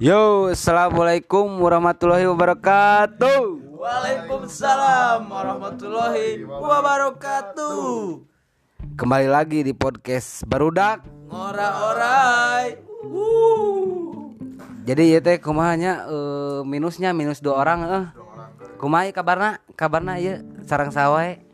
Yo, assalamualaikum warahmatullahi wabarakatuh. Waalaikumsalam warahmatullahi wabarakatuh. Kembali lagi di podcast Barudak. Ngora-orai. Wuh. Jadi ya teh kumahanya eh, minusnya minus dua orang eh. Kumaha ieu kabarna? Kabarna ieu sarang sawae.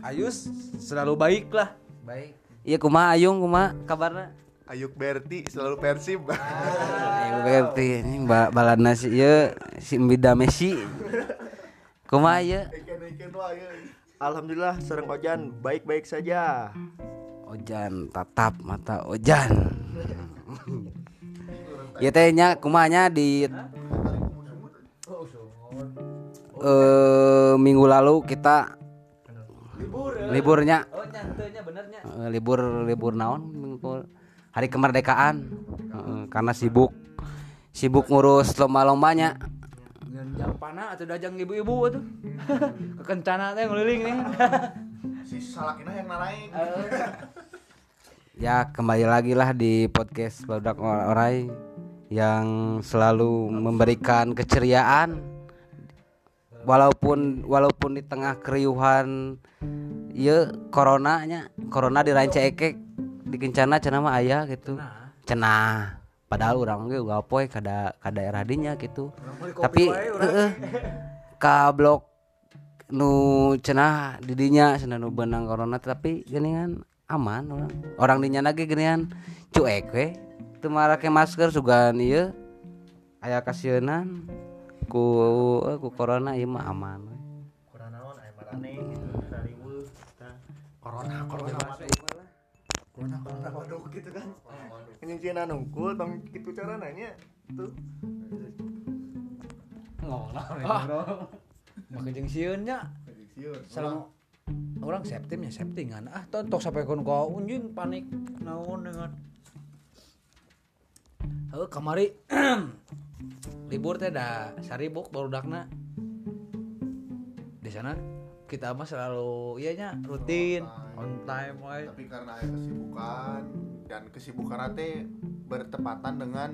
Ayus selalu baik lah. Baik. Iya kumaha Ayung kumaha kabarna? Ayuk Berti selalu Persib. Ayo berarti ini ba balana si ieu si Mbida Messi. Kumaha ieu? Alhamdulillah serang Ojan baik-baik saja. Ojan tatap mata Ojan. ya teh nya kumanya di eh minggu lalu kita liburnya Oh benernya. Eh, libur libur naon minggu- hari kemerdekaan Eh, karena sibuk sibuk ngurus lomba-lombanya Ngan panah atau dajang ibu-ibu tuh. Kekencana teh ngeliling nih. si salakina yang naraing. ya kembali lagi lah di podcast Badak Orai yang selalu memberikan keceriaan walaupun walaupun di tengah keriuhan ya coronanya corona di ranca ekek di kencana cenah mah aya gitu. Cenah padahal orang ge gak poe kada ka daerah dinya gitu. Tapi heeh. Ka blok nu cenah di dinya cenah nu benang corona tapi geuningan aman orang orang dinya lagi geuningan cuek we teu make masker sugan ieu aya kasienan ku eh, ku corona ieu mah aman we. Kurang naon aya marane. Corona, corona. Corona corona waduh gitu kan. Ini cina nungkul tong kitu cara nanya tuh. Makin jeung sieun nya. Salam. orang septimnya septingan. Ah tontok sampai kon kau unjing panik naon dengan. Heuh kamari. Libur teh da saribuk barudakna di sana kita mah selalu iya nya rutin on time wae Tapi karena ada kesibukan dan kesibukan teh bertepatan dengan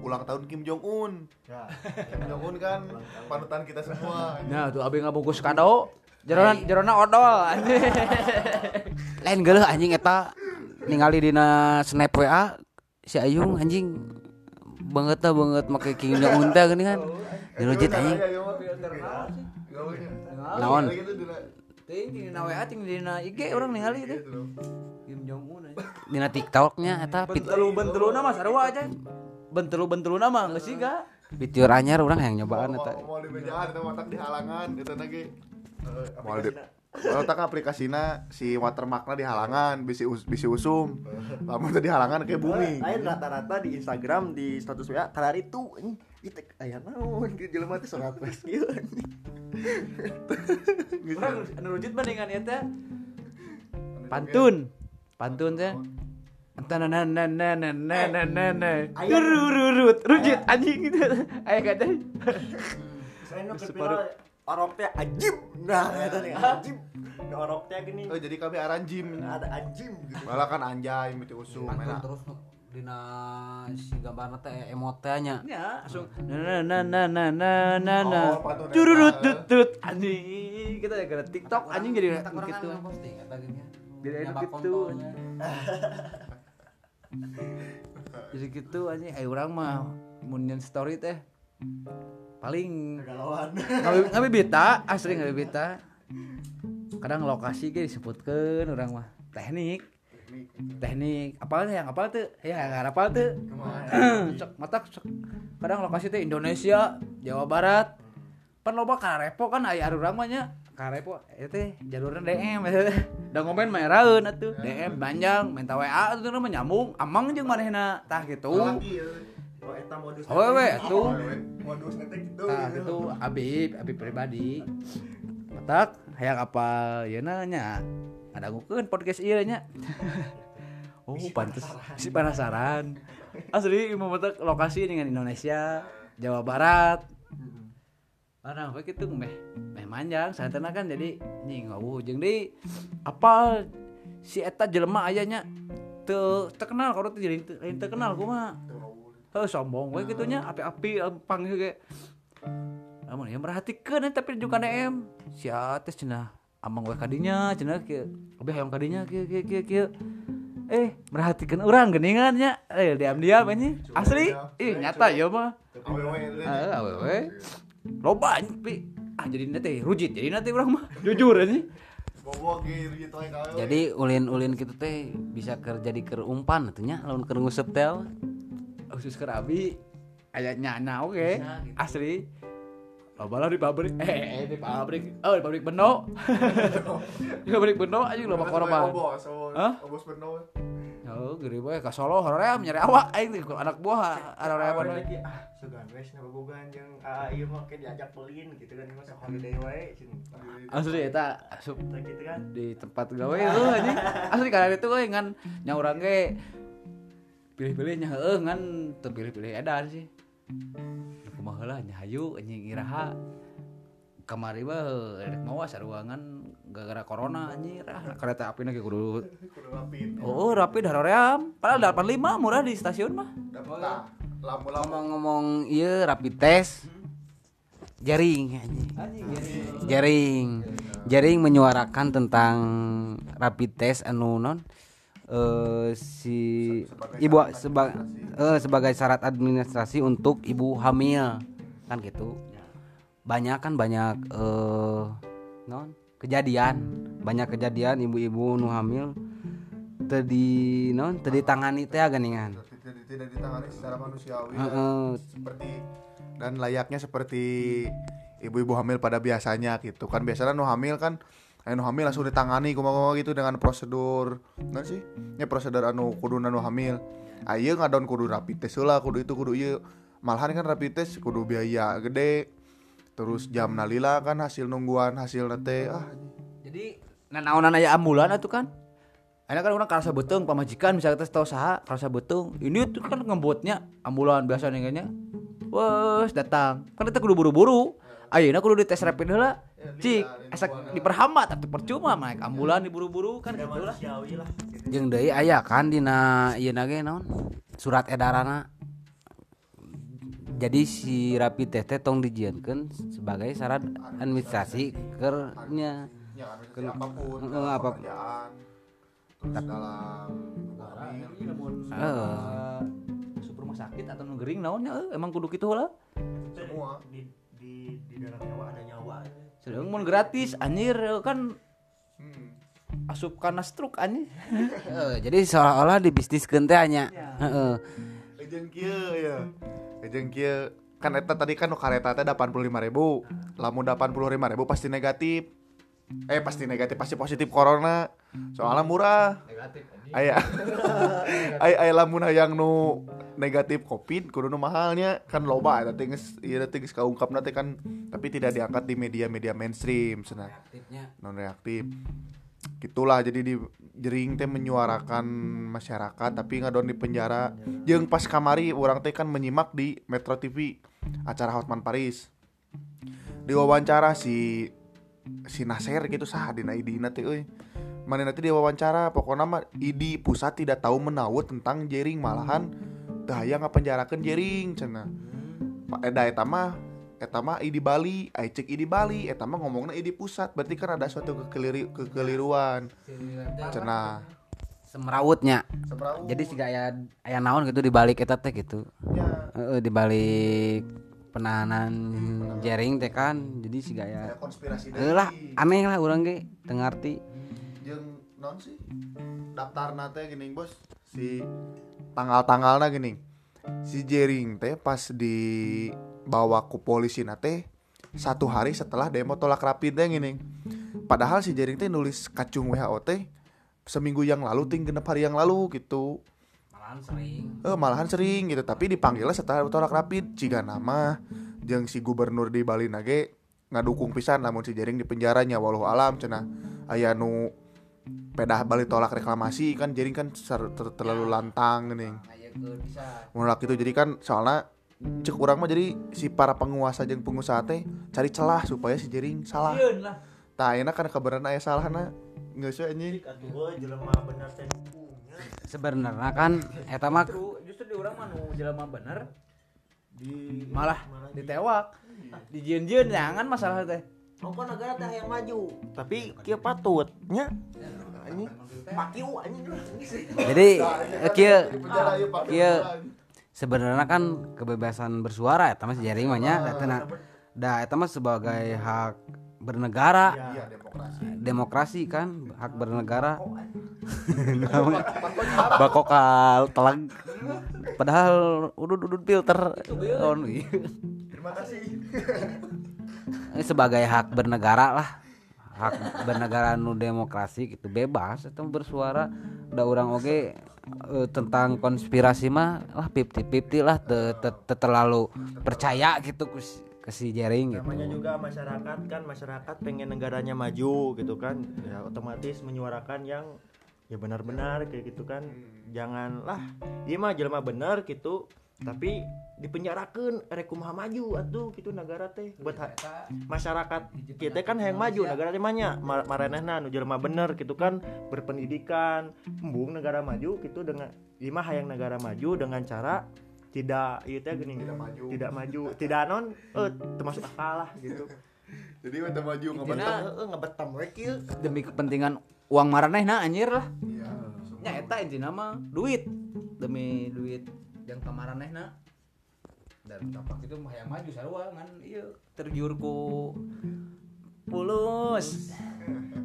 ulang tahun Kim Jong Un. Ya. Kim Jong Un kan panutan kita semua. nah tuh abi ngabungkus kado jerona jerona odol. Anjing lain geuleuh anjing eta ningali dina snap WA si Ayung anjing. Banget tah banget make King Jong Un teh geuningan dirujit anjing. Naon? Ting dina WA ting dina IG orang ningali teh. Kim Jong Un dina TikToknya eta bentelu bentelu nama sarua aja. Bentelu bentelu nama nggak sih gak fitur anyar orang yang nyobaan eta. Mau di mejaan eta watak di halangan eta lagi. Mau di kalau tak aplikasinya si Watermark di halangan bisi us, bisi usum. Lamun di halangan kayak bumi. Ayo rata-rata di Instagram di status WA kalau itu itu ayah naon di jelema teh sangat wes Orang nerujut bandingan ya teh. pantun. Pantun teh. Eh, Rurut, rujut anjing gitu. Ayah kata. Separuh nu kepira orok teh ajib. Nah, eta nih ajib. Orok teh gini Oh, jadi kami aranjim. ada ajib gitu. Malah kan anjay miti usum. enak. terus dina si gambarna teh emotenya Ya, langsung na na na na na na na. Oh. Cururut tut tut anjing. Kita ya gara TikTok anjing jadi gitu. Jadi gitu. Jadi gitu anjing eh urang mah mun nyen story teh paling Galauan. ngabi ngabi bita asli ngabi bita kadang lokasi ge disebutkeun urang mah. Teknik. Teknik. Apalnya yang apa tuh ya yang apa tuh cek matak cek. kadang lokasi teh Indonesia Jawa Barat. Pan loba karepo kan aya urang mah nya. Karepo eta teh jalurna DM da ngomen meraeun atuh. DM panjang minta WA atuh mah nyambung. Amang jeung manehna tah gitu Oh eta modus. Awewe atuh Modus teh gitu. Tah itu Abib, Abib pribadi. Matak hayang apal yeuna nya. Ngadangukeun podcast ieu nya. Oh, pantes si penasaran. Asli mau matak lokasi dengan Indonesia, Jawa Barat. Karena apa gitu meh meh manjang santana kan jadi nying ngawuh jeung deui apal si eta jelema aya nya teu terkenal kalau teu jadi terkenal kumaha heuh sombong. We kitu nya api-api panggil ge amun ya merhatikeun eta tapi juga em sia teh cenah amang we kadinya cenah kieu lebih hayang kadinya kieu kieu kieu kieu eh merhatikan orang geningannya eh diam-diam ini. Asli? Ih nyata ya mah. Awewe. Loba pi. Ah jadi nanti rujit jadi nanti orang mah. Jujur ini jadi ulin-ulin gitu teh bisa kerja di keur umpan atunya lamun keur nguseup teh khusus kerabi aya nyana oke. Asli. Loba di pabrik. Eh di pabrik. oh di pabrik beno di pabrik beno aja loba korban bos Hah? bos bener oh gede bae ka Solo hoream nyari awak. Aing teh anak buah ada hoream lagi ah sugan wes na babogan jeung ah ieu mah ke diajak pelin gitu kan. Masa holiday wae asli eta asup gitu kan. di tempat gawe eueuh anjing. Asli karena itu euy ngan nya urang ge pilih-pilih nya heueuh ngan teu pilih-pilih edan sih. Kumaha heula nya hayu anjing iraha kamari mah rek mawa saruangan gara-gara corona anjing ah kereta api ge kudu kudu rapid oh rapi daroream padahal 85 murah di stasiun mah. Dapat lamu-lamu ngomong-ngomong iya rapid test. Jaring anjing. jaring. Jaring menyuarakan tentang rapid test anu non eh si ibu seba, eh, sebagai syarat administrasi untuk ibu hamil. Kan gitu. Banyak kan banyak eh non kejadian. Banyak kejadian ibu-ibu nu hamil. Tadi non tadi tangani teh geningan tidak, tidak ditangani secara manusiawi. Heeh. seperti dan layaknya seperti ibu-ibu hamil pada biasanya gitu. Kan biasanya nu hamil kan anu nu hamil langsung ditangani kumaha gitu dengan prosedur. Nah sih? Ini prosedur anu kudu anu hamil. Ayo ngadon kudu rapid test lah kudu itu kudu ieu malahan kan rapid test kudu biaya gede. Terus jam nalila kan hasil nungguan hasil nate ah. Jadi nanaonan aya ambulan atuh kan? Enak kan orang karasa betung pamajikan misalnya tes tau saha karasa betung. Ini tuh kan ngebutnya ambulan biasa nih kayaknya. Wes datang. Kan kita kudu buru-buru. Ayeuna kudu dites rapid heula cik esak diperhambat tapi percuma naik ambulan diburu-buru kan tidak gitu lah. gitu. Jeung deui aya kan dina ieu ge naon? Surat edaranna jadi si rapid test teh tong dijieunkeun sebagai syarat administrasi kernya. Ya kan apa pun Heeh, dalam Heeh. masuk rumah sakit atau ngering naonnya eh, emang kudu kitu lah. Semua. Di di di dalam nyawa ada nyawa sedang mun gratis anjir eh, kan hmm. asup kana struk anjir Heeh, jadi seolah-olah di bisnis teh nya heeh Ejeng kieu ya. Ejeng kieu kan eta tadi kan nu kareta teh 85.000. Lamun 85.000 pasti negatif. Eh pasti negatif pasti positif corona. Soalnya murah. negatif Aya. Aya aya lamun hayang nu negatif covid kudu nu mahalnya kan loba eta teh geus ieu teh geus kaungkapna teh kan tapi tidak diangkat di media-media mainstream cenah. non reaktif gitulah jadi di jering teh menyuarakan masyarakat tapi ngadon di penjara. Jeung pas kamari orang teh kan menyimak di Metro TV acara Hotman Paris. Di wawancara si si Nasir gitu sah dina idina teh euy. Mana nanti di wawancara pokoknya mah ID pusat tidak tahu menawut tentang jering malahan hayang ngapenjarakeun jering cenah. Pak Eda eta mah eta mah ID Bali, ai cek ID Bali, eta mah ngomongna ID pusat, berarti kan ada suatu kekeliri, kekeliruan. Cenah. semrawutnya. Semrawut. jadi siga aya aya naon gitu di balik eta teh gitu. Ya, Heeh, di balik penahanan jaring teh kan. Jadi siga aya ada konspirasi lah aneh lah urang ge teu ngarti. Jeung non sih? Daftarna teh gini, Bos. Si tanggal-tanggalna gini. Si Jering teh pas dibawa ku polisi teh satu hari setelah demo tolak rapid teh gini. Padahal si Jering teh nulis kacung WHO teh seminggu yang lalu ting genep hari yang lalu gitu. malahan sering Eh malahan sering gitu tapi dipanggilnya setelah tolak rapid ciga nama jeung si gubernur di Bali nage ngadukung pisan namun si Jering di penjaranya walau alam cenah aya nu pedah Bali tolak reklamasi kan Jering kan ter- terlalu lantang gini. Menolak itu jadi kan soalnya cek urang mah jadi si para penguasa jeung pengusaha teh cari celah supaya si Jering salah. Lah. Tah enak kan kebenaran aya salahna geus we anjing. Atuh jelema bener teh hukumnya sebenarnya kan eta mah justru justru di urang mah nu jelema bener di malah ditewak. Dijieun-jieun jangan masalah teh. Ongko negara teh yang maju, tapi kia patut anjing. jadi ieu pakai Iya. bulan. sebenarnya kan kebebasan bersuara eta mah sejaring mah nya eta na da eta mah sebagai hak bernegara Iya, demokrasi. demokrasi kan hak bernegara bakokal telang padahal udut udut filter on iya. Terima kasih. Ini sebagai hak bernegara lah hak bernegara nu demokrasi gitu bebas itu bersuara udah orang oke eh, tentang konspirasi mah lah pipti pipti lah te, te- te- terlalu percaya gitu ke si- ke si jaring gitu Namanya juga masyarakat kan masyarakat pengen negaranya maju gitu kan. Ya otomatis menyuarakan yang ya benar-benar kayak gitu kan. Janganlah ieu mah jelema bener gitu tapi dipenjarakan rek kumaha maju atuh gitu negara teh. Buat ha- masyarakat kita kan yang maju negara teh mah Ma- maranehna nu jelema bener gitu kan berpendidikan embung negara maju gitu dengan lima hayang negara maju dengan cara tidak itu teh gini Tidak maju. tidak maju. Tidak non eh termasuk akal lah gitu. Jadi kita maju ngebetam. eh, ngebetam we kieu demi kepentingan uang maranehna anjir lah. Iya. nya eta intina mah duit. Demi duit yang kamaranehna. Dan tapak itu mah yang maju sarua ngan ieu tergiur ku pulus.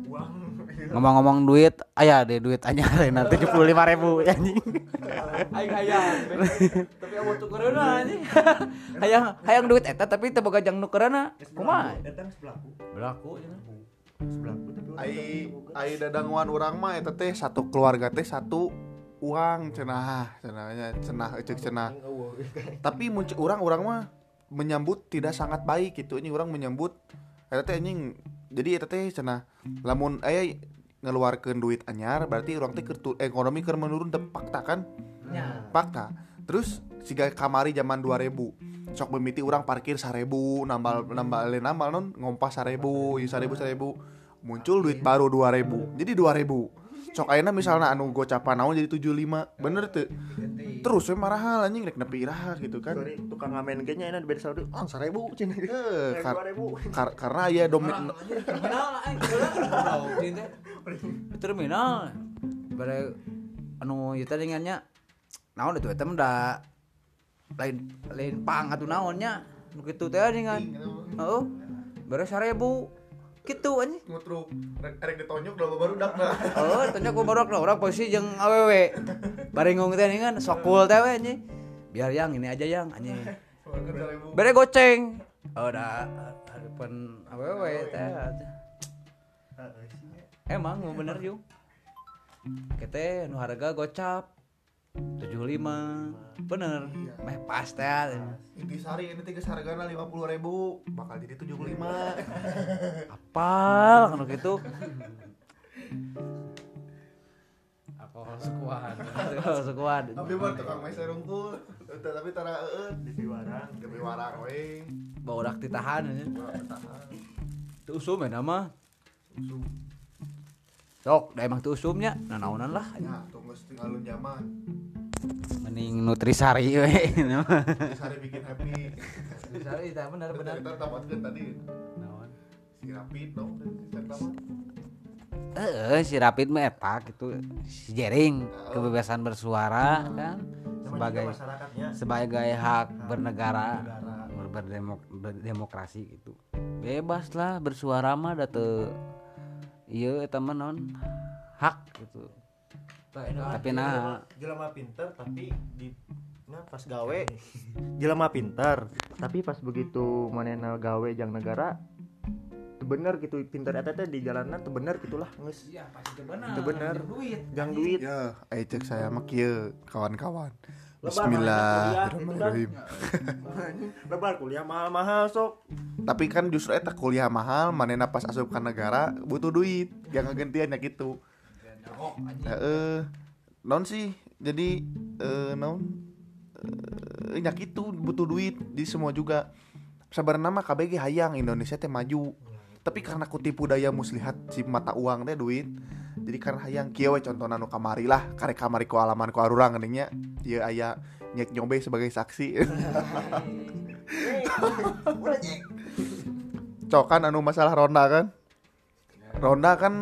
Ngomong-ngomong duit ayah deh duit anyar nanti tujuh puluh lima ribu anjing. Aing hayang tapi abo tukereuna anjing. Hayang hayang duit eta tapi teu boga jang nukereuna kumaha? Datang sebelahku berlaku cenah. sebelahku tapi orang Ai ai dadanguan urang mah eta teh satu keluarga teh satu uang cenah cenahnya cenah eceuk cenah. Aing eueuh. Tapi muncul orang-orang mah menyambut tidak sangat baik gitu. Ini orang menyambut eta teh anjing jadi eta teh cenah lamun aya ngeluarkeun duit anyar berarti orang teh ekonomi keur menurun teu fakta kan? Fakta. Terus siga kamari zaman 2000 sok mimiti orang parkir 1000 nambal nambal nambal non ngompas 1000 ieu 1000 1000 muncul duit baru 2000 jadi 2000 sok ayeuna misalnya anu gocapan naon jadi 75 bener tuh terus we marahal anjing rek nepi iraha gitu kan. Sorry, tukang ngamen ge nya enak di Saudi. Ah, 1000 cenah. Eh, kar- 2000. kar- karena ya domin terminal bare anu ieu teh dengannya naon itu eta da lain lain pang atuh naonnya. Nu kitu teh dengan heeh. Bare 1000 kitu anjing. Ngutruk rek rek ditonjok udah baru dak nah Oh, tanya ku baru lah orang posisi jeung awewe. Barengong teh kan sokul teh we. Biar yang ini aja yang anjing. Bare goceng. Oh, da harapan awewe teh. Emang mau bener yuk. Kete nu harga gocap 75. Bener. Meh pas teh. Intisari ini tiga hargana lima puluh ribu bakal jadi tujuh puluh lima Apal kan gitu. Alkohol sekuat. Alkohol sekuat. tapi mah tukang mes rungkul Teu, tapi tara eueut Di warang. demi warang we Baudak ditahan anjing. Tuh usum ya nama. Sok, da emang tuh usumnya, nah naunan lah. ya tunggu tinggalun zaman mending nutrisari we Intisari bikin happy Sorry, tak benar benar. kita tamatkeun tadi si rapid dong si tamat eh si rapid mah eta gitu si jaring kebebasan bersuara kan? Sebagai masyarakatnya. sebagai hak bernegara ber- berdemok- berdemokrasi gitu. Bebas lah bersuara mah da teu iya eta mah non hak gitu. Tapi nah. jelema pinter tapi di nah pas gawe. Jelema pinter tapi pas begitu manena gawe jang negara bener gitu pinter eta teh di jalanan teu bener gitulah geus. Iya, pasti itu benar. teu bener. Duit. jang duit. Ya ayo cek saya mah kieu kawan-kawan. Bismillahirrahmanirrahim. lebar kuliah mahal-mahal sok. Tapi kan justru eta kuliah mahal manena pas asup ka negara butuh duit. Yang ngegentiannya gitu. Heeh. non sih? Jadi eh non eh nya gitu butuh duit. Di semua juga. Sebenarnya mah KBG hayang Indonesia teh maju tapi karena kutipu daya muslihat si mata uang teh duit jadi karena hayang kieu we contohna nu kamari lah karek kamari ku alaman ku arurang geuning ieu aya nyek nyobe sebagai saksi. Cok kan anu masalah ronda kan? Ronda kan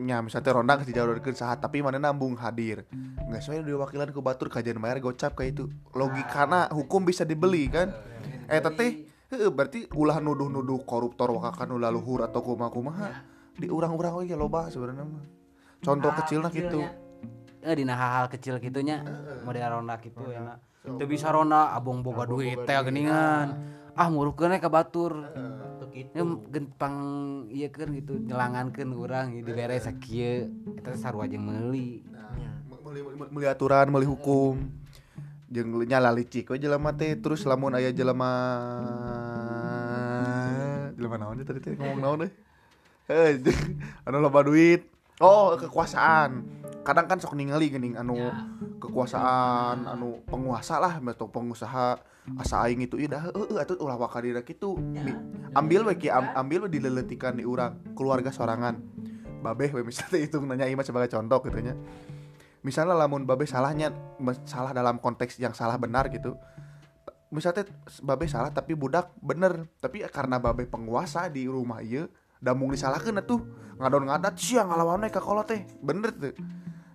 nya misalnya ronda kasih dari sahat tapi mana nambung hadir. Nggak sesuai diwakilan ke batur kajian bayar gocap kayak itu. Logikana hukum bisa dibeli kan? Eh teteh berarti ulah nuduh-nuduh koruptor wakakan ulah luhur atau kumaha-kumaha di urang-urang we loba sebenarnya mah. Contoh kecilnya gitu. Eh dina hal-hal kecil gitunya model ronda gitu enak teu bisa ronda abong boga duit teh geningan. Ah murukeun we ka batur. Ya, gempang iya kan gitu nyelangankeun urang ieu dibere sakieu eta sarua jeung meuli. Meuli meuli- meuli aturan meuli hukum jeung nyala licik we jelema teh terus lamun aya jelema jelema naon tadi teh ngomong naon deh heh anu loba duit. Oh kekuasaan. Kadang kan sok ningali geuning anu kekuasaan anu penguasa lah atau pengusaha asa aing itu ida heueuh atuh ulah wakadina kitu. Mi- ambil we ki am- ambil we dileletikan di urang keluarga sorangan. Babeh we misalnya itu nanya ima sebagai contoh gitu nya misalnya lamun babe salahnya salah dalam konteks yang salah benar gitu misalnya babe salah tapi budak bener tapi karena babe penguasa di rumah iya damung disalahkan tuh ngadon ngadat siang ngalawannya ke kolot teh. Bener tuh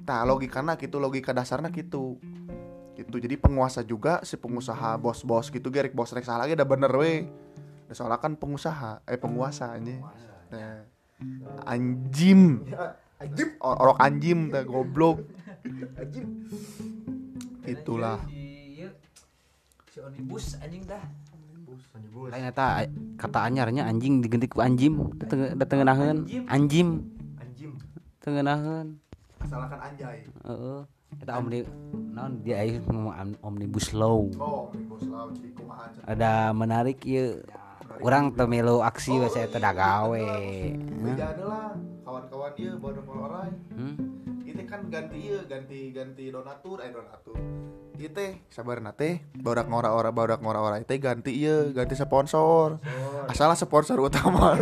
nah logikana gitu logika dasarnya gitu gitu jadi penguasa juga si pengusaha bos-bos gitu gerik bos rek salah udah bener we. Soalnya kan pengusaha eh penguasa aja nah, anjim. Anjim. Orok anjim teh goblok itulah. si onibus anjing dah. Omnibus. lain eta kata anyarnya anjing diganti ku anjim. Datengenaheun anjim. Anjim. tengenaheun asalkan anjay. Heeh. Eta omni naon dia am- omnibus law. Oh bos laut jadi kumaha ada menarik ieu. urang teu milu aksi we saya da gawe lah kawan-kawan ieu baru orang hmm? itu kan ganti ieu ganti ganti donatur eh donatur. Ieu teh sabarna teh badak ngora-ora badak ngora-ora. Teh ganti ieu ganti sponsor. Asalnya sponsor utama.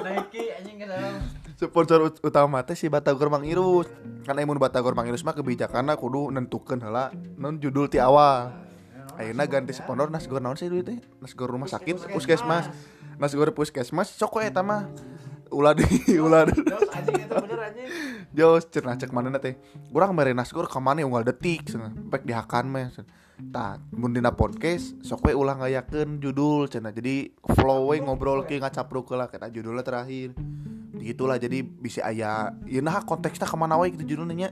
Nike anjing ke dalam. sponsor ut- utama teh si Batagor Mang Irus. Kan emun Batagor Mang Irus mah kebijakanna kudu nentukeun heula non judul ti awal ayeuna ganti sponsor nasgor naon sih duit teh nasgor rumah sakit puskesmas nasgor puskesmas sok we eta mah ulah di ulah. Jos cenah cek mana teh. Urang mere nasgor ka mana unggal detik cenah. Pek dihakan mah. Tah, mun dina podcast sok we ulah ngayakeun judul cenah. Jadi flow we ngobrol ke ngacapruk lah kata judulnya terakhir. Gitulah jadi bisa aya ieu nah konteksnya ke mana wae gitu judulnya nya.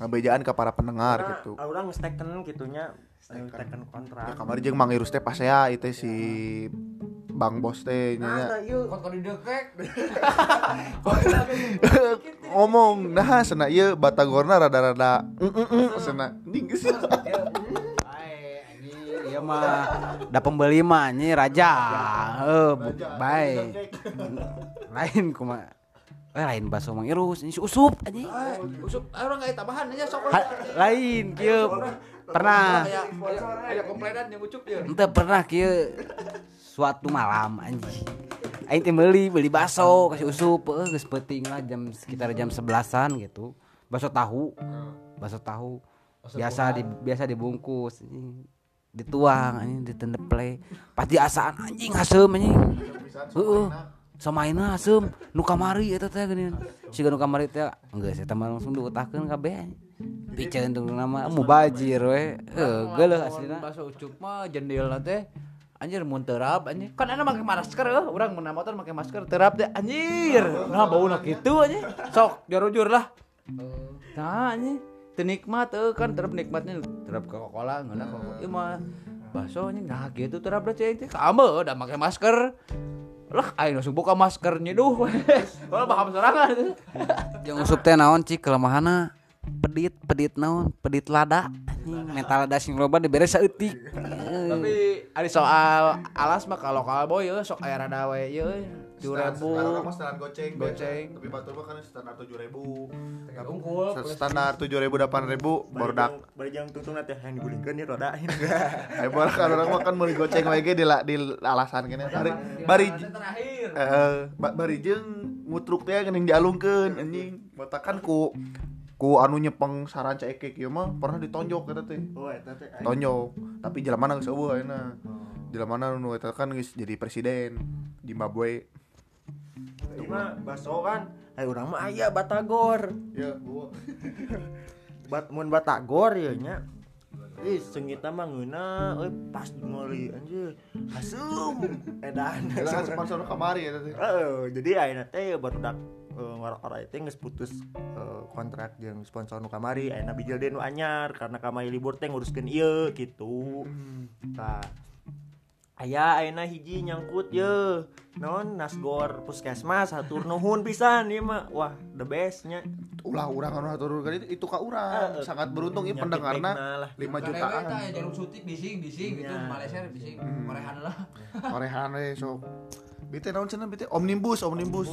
Ngabejaan ke para pendengar gitu. Orang ngesteken gitunya, ngesteken Ya kontrak. kamari jeung Mang Irus teh pas ya itu si Bang Bos teh nya. Nah, kok didekek. ngomong nah sana ieu Batagorna rada-rada mm mm mm sana ning geus. Anjing. Ieu mah da pembeli mah anjing raja. Heuh, bu- bae. Lain kumaha? Eh lain baso Mang Irus, ini si usup anjing. Usup ah, orang kayak tambahan aja sok. Lain kieu pernah kayak komplainan yang ucup ente pernah kieu suatu malam anjing. Aing teh meuli beli bakso kasih usup heeh geus peuting lah jam sekitar jam 11-an gitu. Bakso tahu. Bakso tahu. Biasa di biasa dibungkus anjing. Dituang anjing ditendeple. Pas diasaan anjing asem anjing. Heeh. Samaina asem nu kamari eta teh geuning. Siga nu kamari teh geus eta langsung diutahkeun kabeh. Piceun tuh nama mubajir we. Heuh, geuleuh aslina. Bakso ucup mah jendela teh. Anjir mun terap anjir. Kan ana make masker eh. Urang mun motor make masker terap teh anjir. Nah bauna kitu anjir. Sok jarujur lah. Nah anjir. Teu nikmat eh kan terap nikmatnya. Terap Coca-Cola ngeuna kok ieu mah. Bakso anjir. Nah gitu terap da ceuing teh. Kamu udah make masker. Lah aing langsung buka maskernya duh. Wah paham sorangan Jeung usup teh naon cik kelemahanna? Pedit, pedit naon? Pedit lada. Anjing, mental lada sing loba dibere saeutik. tapi ada soal alas mah kalau kalau boy ya sok aya rada we ye Sekarang 2000 mah standar goceng. Goceng. biasa. Tapi batur mah kan standar 7000. unggul Standar 7000 8000 baru dak. bari jang tungtung teh yang digulingkeun ya roda. Ayo baru kan orang mah kan meuli goceng we ge di di alasan kene. Bari bari terakhir eh ba- bari jeung ngutruk teh geuning dialungkeun anjing. Botakan ku ku anu nyepeng saran cekek ieu mah pernah ditonjok eta teh. Oh eta teh tonjok. Tapi jelema geus eueuh ayeuna. Oh. jelema nu eta kan geus jadi presiden Zimbabwe Ieu mah baso kan. Eh urang mah aya batagor. Ya gua bat mun batagor ya nya. Ih, sengita mah ngeuna, euy pas meuli anjir. Asum edan. Lah sponsor kamari eta teh. Heeh, jadi ayeuna teh barudak uh, ngora-ora teh geus putus eh, kontrak jeung sponsor nu kamari, ayeuna bijil deui nu anyar karena kamari libur teh nguruskeun ieu gitu. Tah. Aya ayeuna hiji nyangkut ye. Non Nasgor Puskesmas hatur nuhun pisan ieu mah. Wah, the best nya. ulah urang anu hatur kali itu, itu ka urang Eh, sangat beruntung ieu nyakit pendengarna. 5 Jutaan. jutaan ya jarum suntik bising bising gitu Iya. Malaysia bising. Hmm. Korean lah. Korean we sok Bite naon cenah bite omnibus omnibus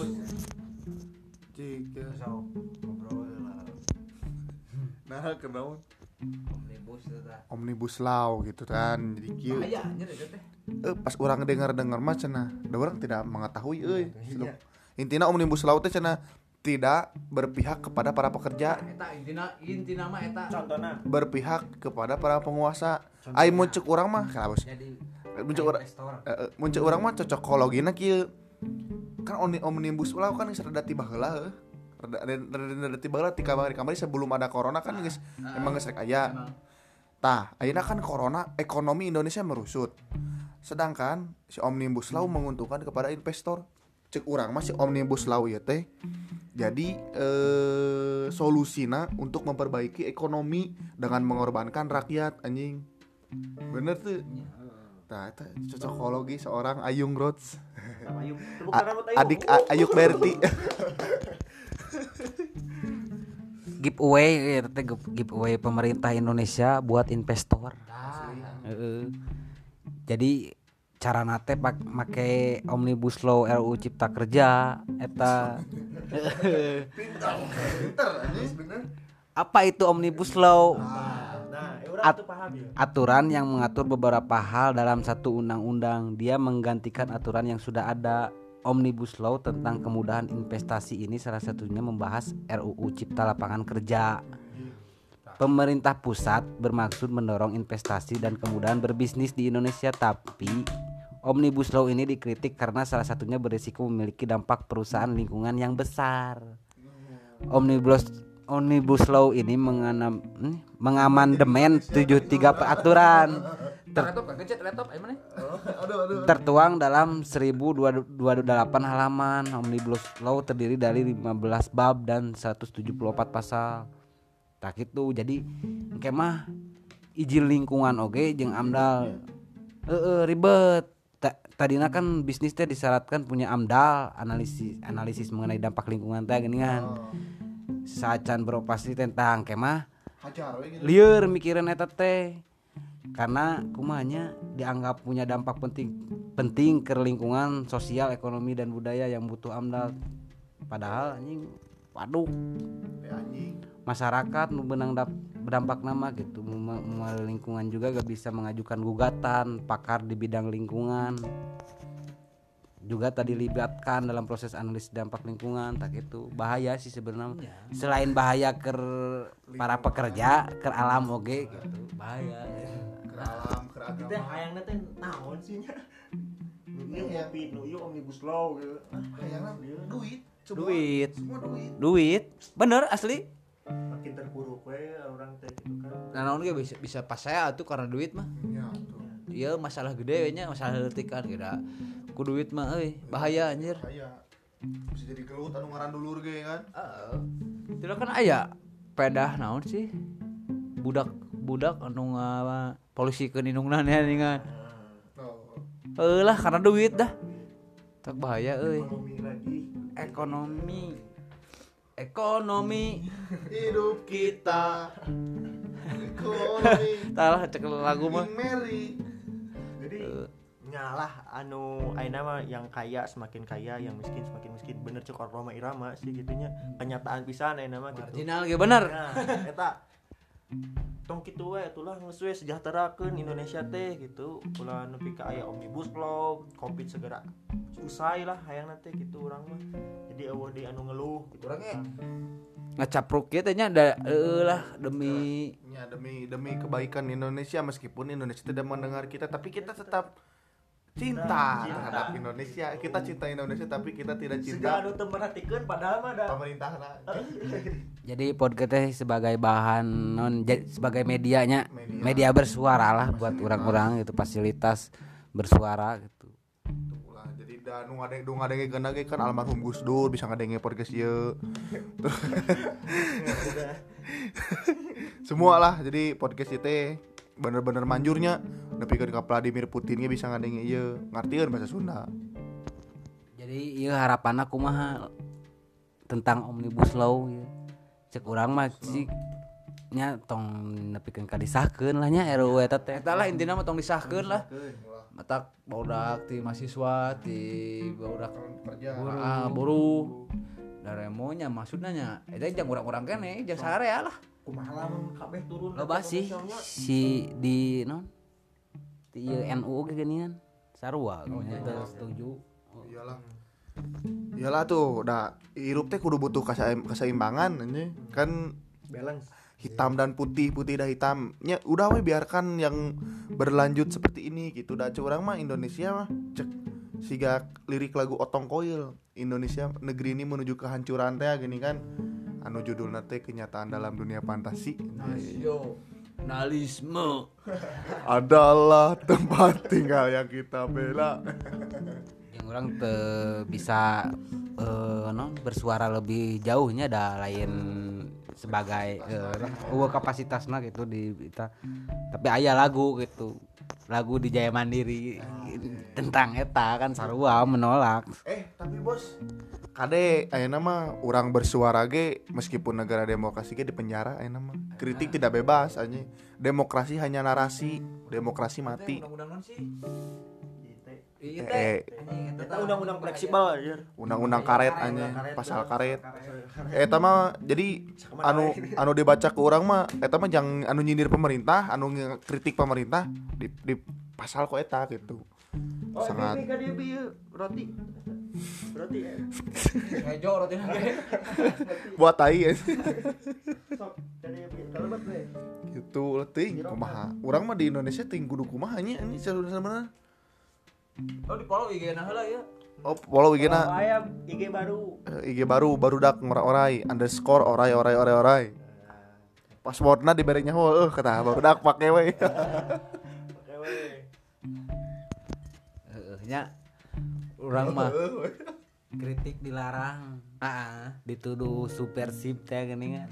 Cik ya. So, ngobrol lah. Nah kenaon Omnibus itu tah. omnibus law gitu kan jadi kieu anjir itu teh. eh, pas orang dengar dengar mah cenah da orang tidak mengetahui euy Iya. intinya omnibus law teh cenah tidak berpihak kepada para pekerja Eta intina intina mah eta. Contohna berpihak kepada para penguasa ai mun ceuk urang mah kana bos Jadi mun ceuk urang investor. eh, eh, mun ceuk urang mah cocokologina kieu kan omni- omnibus law kan geus rada tiba heula rada rada tiba heula ti kamari-kamari sebelum ada corona kan geus emang geus rek aya. Tah, ayeuna kan corona ekonomi Indonesia merusut. Sedangkan si Omnibus Law menguntungkan kepada investor. Cek urang mah si Omnibus Law ya teh. Jadi eh solusina untuk memperbaiki ekonomi dengan mengorbankan rakyat anjing. Bener tuh. Nah, itu cocokologi seorang Ayung Rods. sama Ayub. Tepuk A- tangan buat Ayub. adik A- Ayuk Berti. giveaway ya giveaway pemerintah Indonesia buat investor Dah. Heeh. jadi cara nate pak make omnibus law RUU Cipta Kerja eta apa itu omnibus law urang At- ya. aturan yang mengatur beberapa hal dalam satu undang-undang dia menggantikan aturan yang sudah ada Omnibus Law tentang kemudahan investasi ini salah satunya membahas RUU Cipta Lapangan Kerja. Pemerintah pusat bermaksud mendorong investasi dan kemudahan berbisnis di Indonesia tapi Omnibus Law ini dikritik karena salah satunya berisiko memiliki dampak perusahaan lingkungan yang besar. Omnibus Omnibus Law ini menganam, hmm, mengamandemen 73 peraturan Ter aduh. tertuang dalam 1028 halaman. Omnibus Law terdiri dari 15 bab dan 174 pasal. Tak itu jadi engke mah izin lingkungan oge jeung AMDAL. Heeh ribet. Ta- Tadina kan bisnis teh disyaratkan punya AMDAL, analisis analisis mengenai dampak lingkungan teh geuningan. Sacan beroperasi tentang kemah gitu. liur mikirin eta teh. Karena kumanya dianggap punya dampak penting penting ke lingkungan sosial ekonomi dan budaya yang butuh amdal. Padahal anjing waduh. Ya, anjing. masyarakat nu benang dap- berdampak nama gitu. Lingkungan juga gak bisa mengajukan gugatan pakar di bidang lingkungan juga tadi libatkan dalam proses analisis dampak lingkungan tak itu bahaya sih sebenarnya selain bahaya ke para pekerja ke alam oge gitu bahaya Ke alam, ke agama. teh hayangna teh naon sih nya? Nu ieu Iya. ngopi, nu ieu omnibus law gitu. Ah, Hayangna duit. Semua- duit Semua duit. duit bener asli Makin terpuruk we orang teh gitu kan. Nah, naon ge bisa bisa pas saya atuh karena duit mah. Ya, tuh. Iya masalah gede nya masalah letikan kira. Ku duit mah euy bahaya anjir. Kayak bisa jadi gelut anu ngaran dulur ge kan. Heeh. Tidak kan aya pedah naon sih? Budak budak anu nga polisi ke indungna nya ningan. Heuh lah karena duit dah. Tak bahaya euy. Ekonomi lagi. Ekonomi. Ekonomi. Hidup kita. Ekonomi. Talah cek lagu mah. Mary. Jadi nyalah anu ayeuna mah yang kaya semakin kaya, yang miskin semakin miskin. Bener cek Roma Irama sih gitunya. Kenyataan pisan ayeuna mah gitu. Marginal ge bener. Nah, eta tong kitu we itulah geus we sejahterakeun Indonesia teh gitu ulah nepi ka aya omnibus law covid segera usai lah hayang teh gitu urang mah jadi eueuh deui anu ngeluh gitu Urangnya ngecapruk kita nya ada eh lah demi Ya demi demi kebaikan Indonesia meskipun Indonesia tidak mendengar kita tapi kita tetap cinta Cinta. terhadap Indonesia. Kita cinta Indonesia tapi kita tidak cinta anu teu merhatikeun padahal mah da pemerintah. Jadi podcast teh sebagai bahan non sebagai medianya Media. media bersuara lah buat orang-orang itu fasilitas bersuara gitu. Ulah, jadi da nu ngadeng nu ngadengkeun ge kan almarhum Gus Dur bisa ngadenge podcast ieu. Semua lah jadi podcast itu bener-bener manjurnya nepi ka Vladimir Putin ge bisa ngadenge ieu ngartieun bahasa Sunda. Jadi iya harapan aku mah tentang omnibus law ya. Cek urang mah cik nya tong nepikeun ka disahkeun lah nya RUU eta teh. eta lah intinya mah tong disahkeun lah matak baudak ti mahasiswa ti baudak ah buruh daremonya maksudnya nya. Eta jang urang-urang kene jang sarea lah kumaha lamun kabeh turun? Loba sih si di non? Di ieu NU ge geuningan sarua eta setuju. iyalah. Iyalah tuh dah hirup teh kudu butuh keseimbangan anjing. kan balance. hitam dan putih putih dah hitamnya udah we biarkan yang berlanjut seperti ini gitu. Dah curang mah Indonesia mah cek siga lirik lagu otong koil Indonesia negeri ini menuju kehancuran teh gini kan. Anu judul teh kenyataan dalam dunia fantasi. Nasionalisme adalah tempat tinggal yang kita bela. Yang orang teu bisa eh, non bersuara lebih jauhnya ada lain sebagai eh, eueuh kapasitasna gitu di kita tapi aya lagu gitu lagu di Jaya Mandiri. Tentang eta kan sarua menolak. Eh tapi bos kade ayeuna mah orang bersuara ge meskipun negara demokrasi ge di penjara ayeuna mah. Kritik tidak bebas anjing. Demokrasi hanya narasi demokrasi mati. Undang-undang sih iya eh, Eta undang-undang fleksibel aja. undang-undang karet anjing. pasal karet. eta mah jadi anu anu dibaca ke orang mah eta mah jangan anu nyindir pemerintah anu kritik pemerintah di, di pasal kok eta gitu. Oh, sangat. roti. Roti. ya. Hejo roti buat tai we. gitu letih kumaha. Orang mah di Indonesia ting kudu kumaha nya anjing sebenarnya oh di follow IG na heula ya oh follow IG Kalau na. Aya IG baru. Eh, IG baru baru dak orai underscore orai orai orai orai. Passwordna diberi nyaho eh kata baru dak pake we Oke we. heeh nya urang mah kritik dilarang. Ah dituduh supersib teh geuningan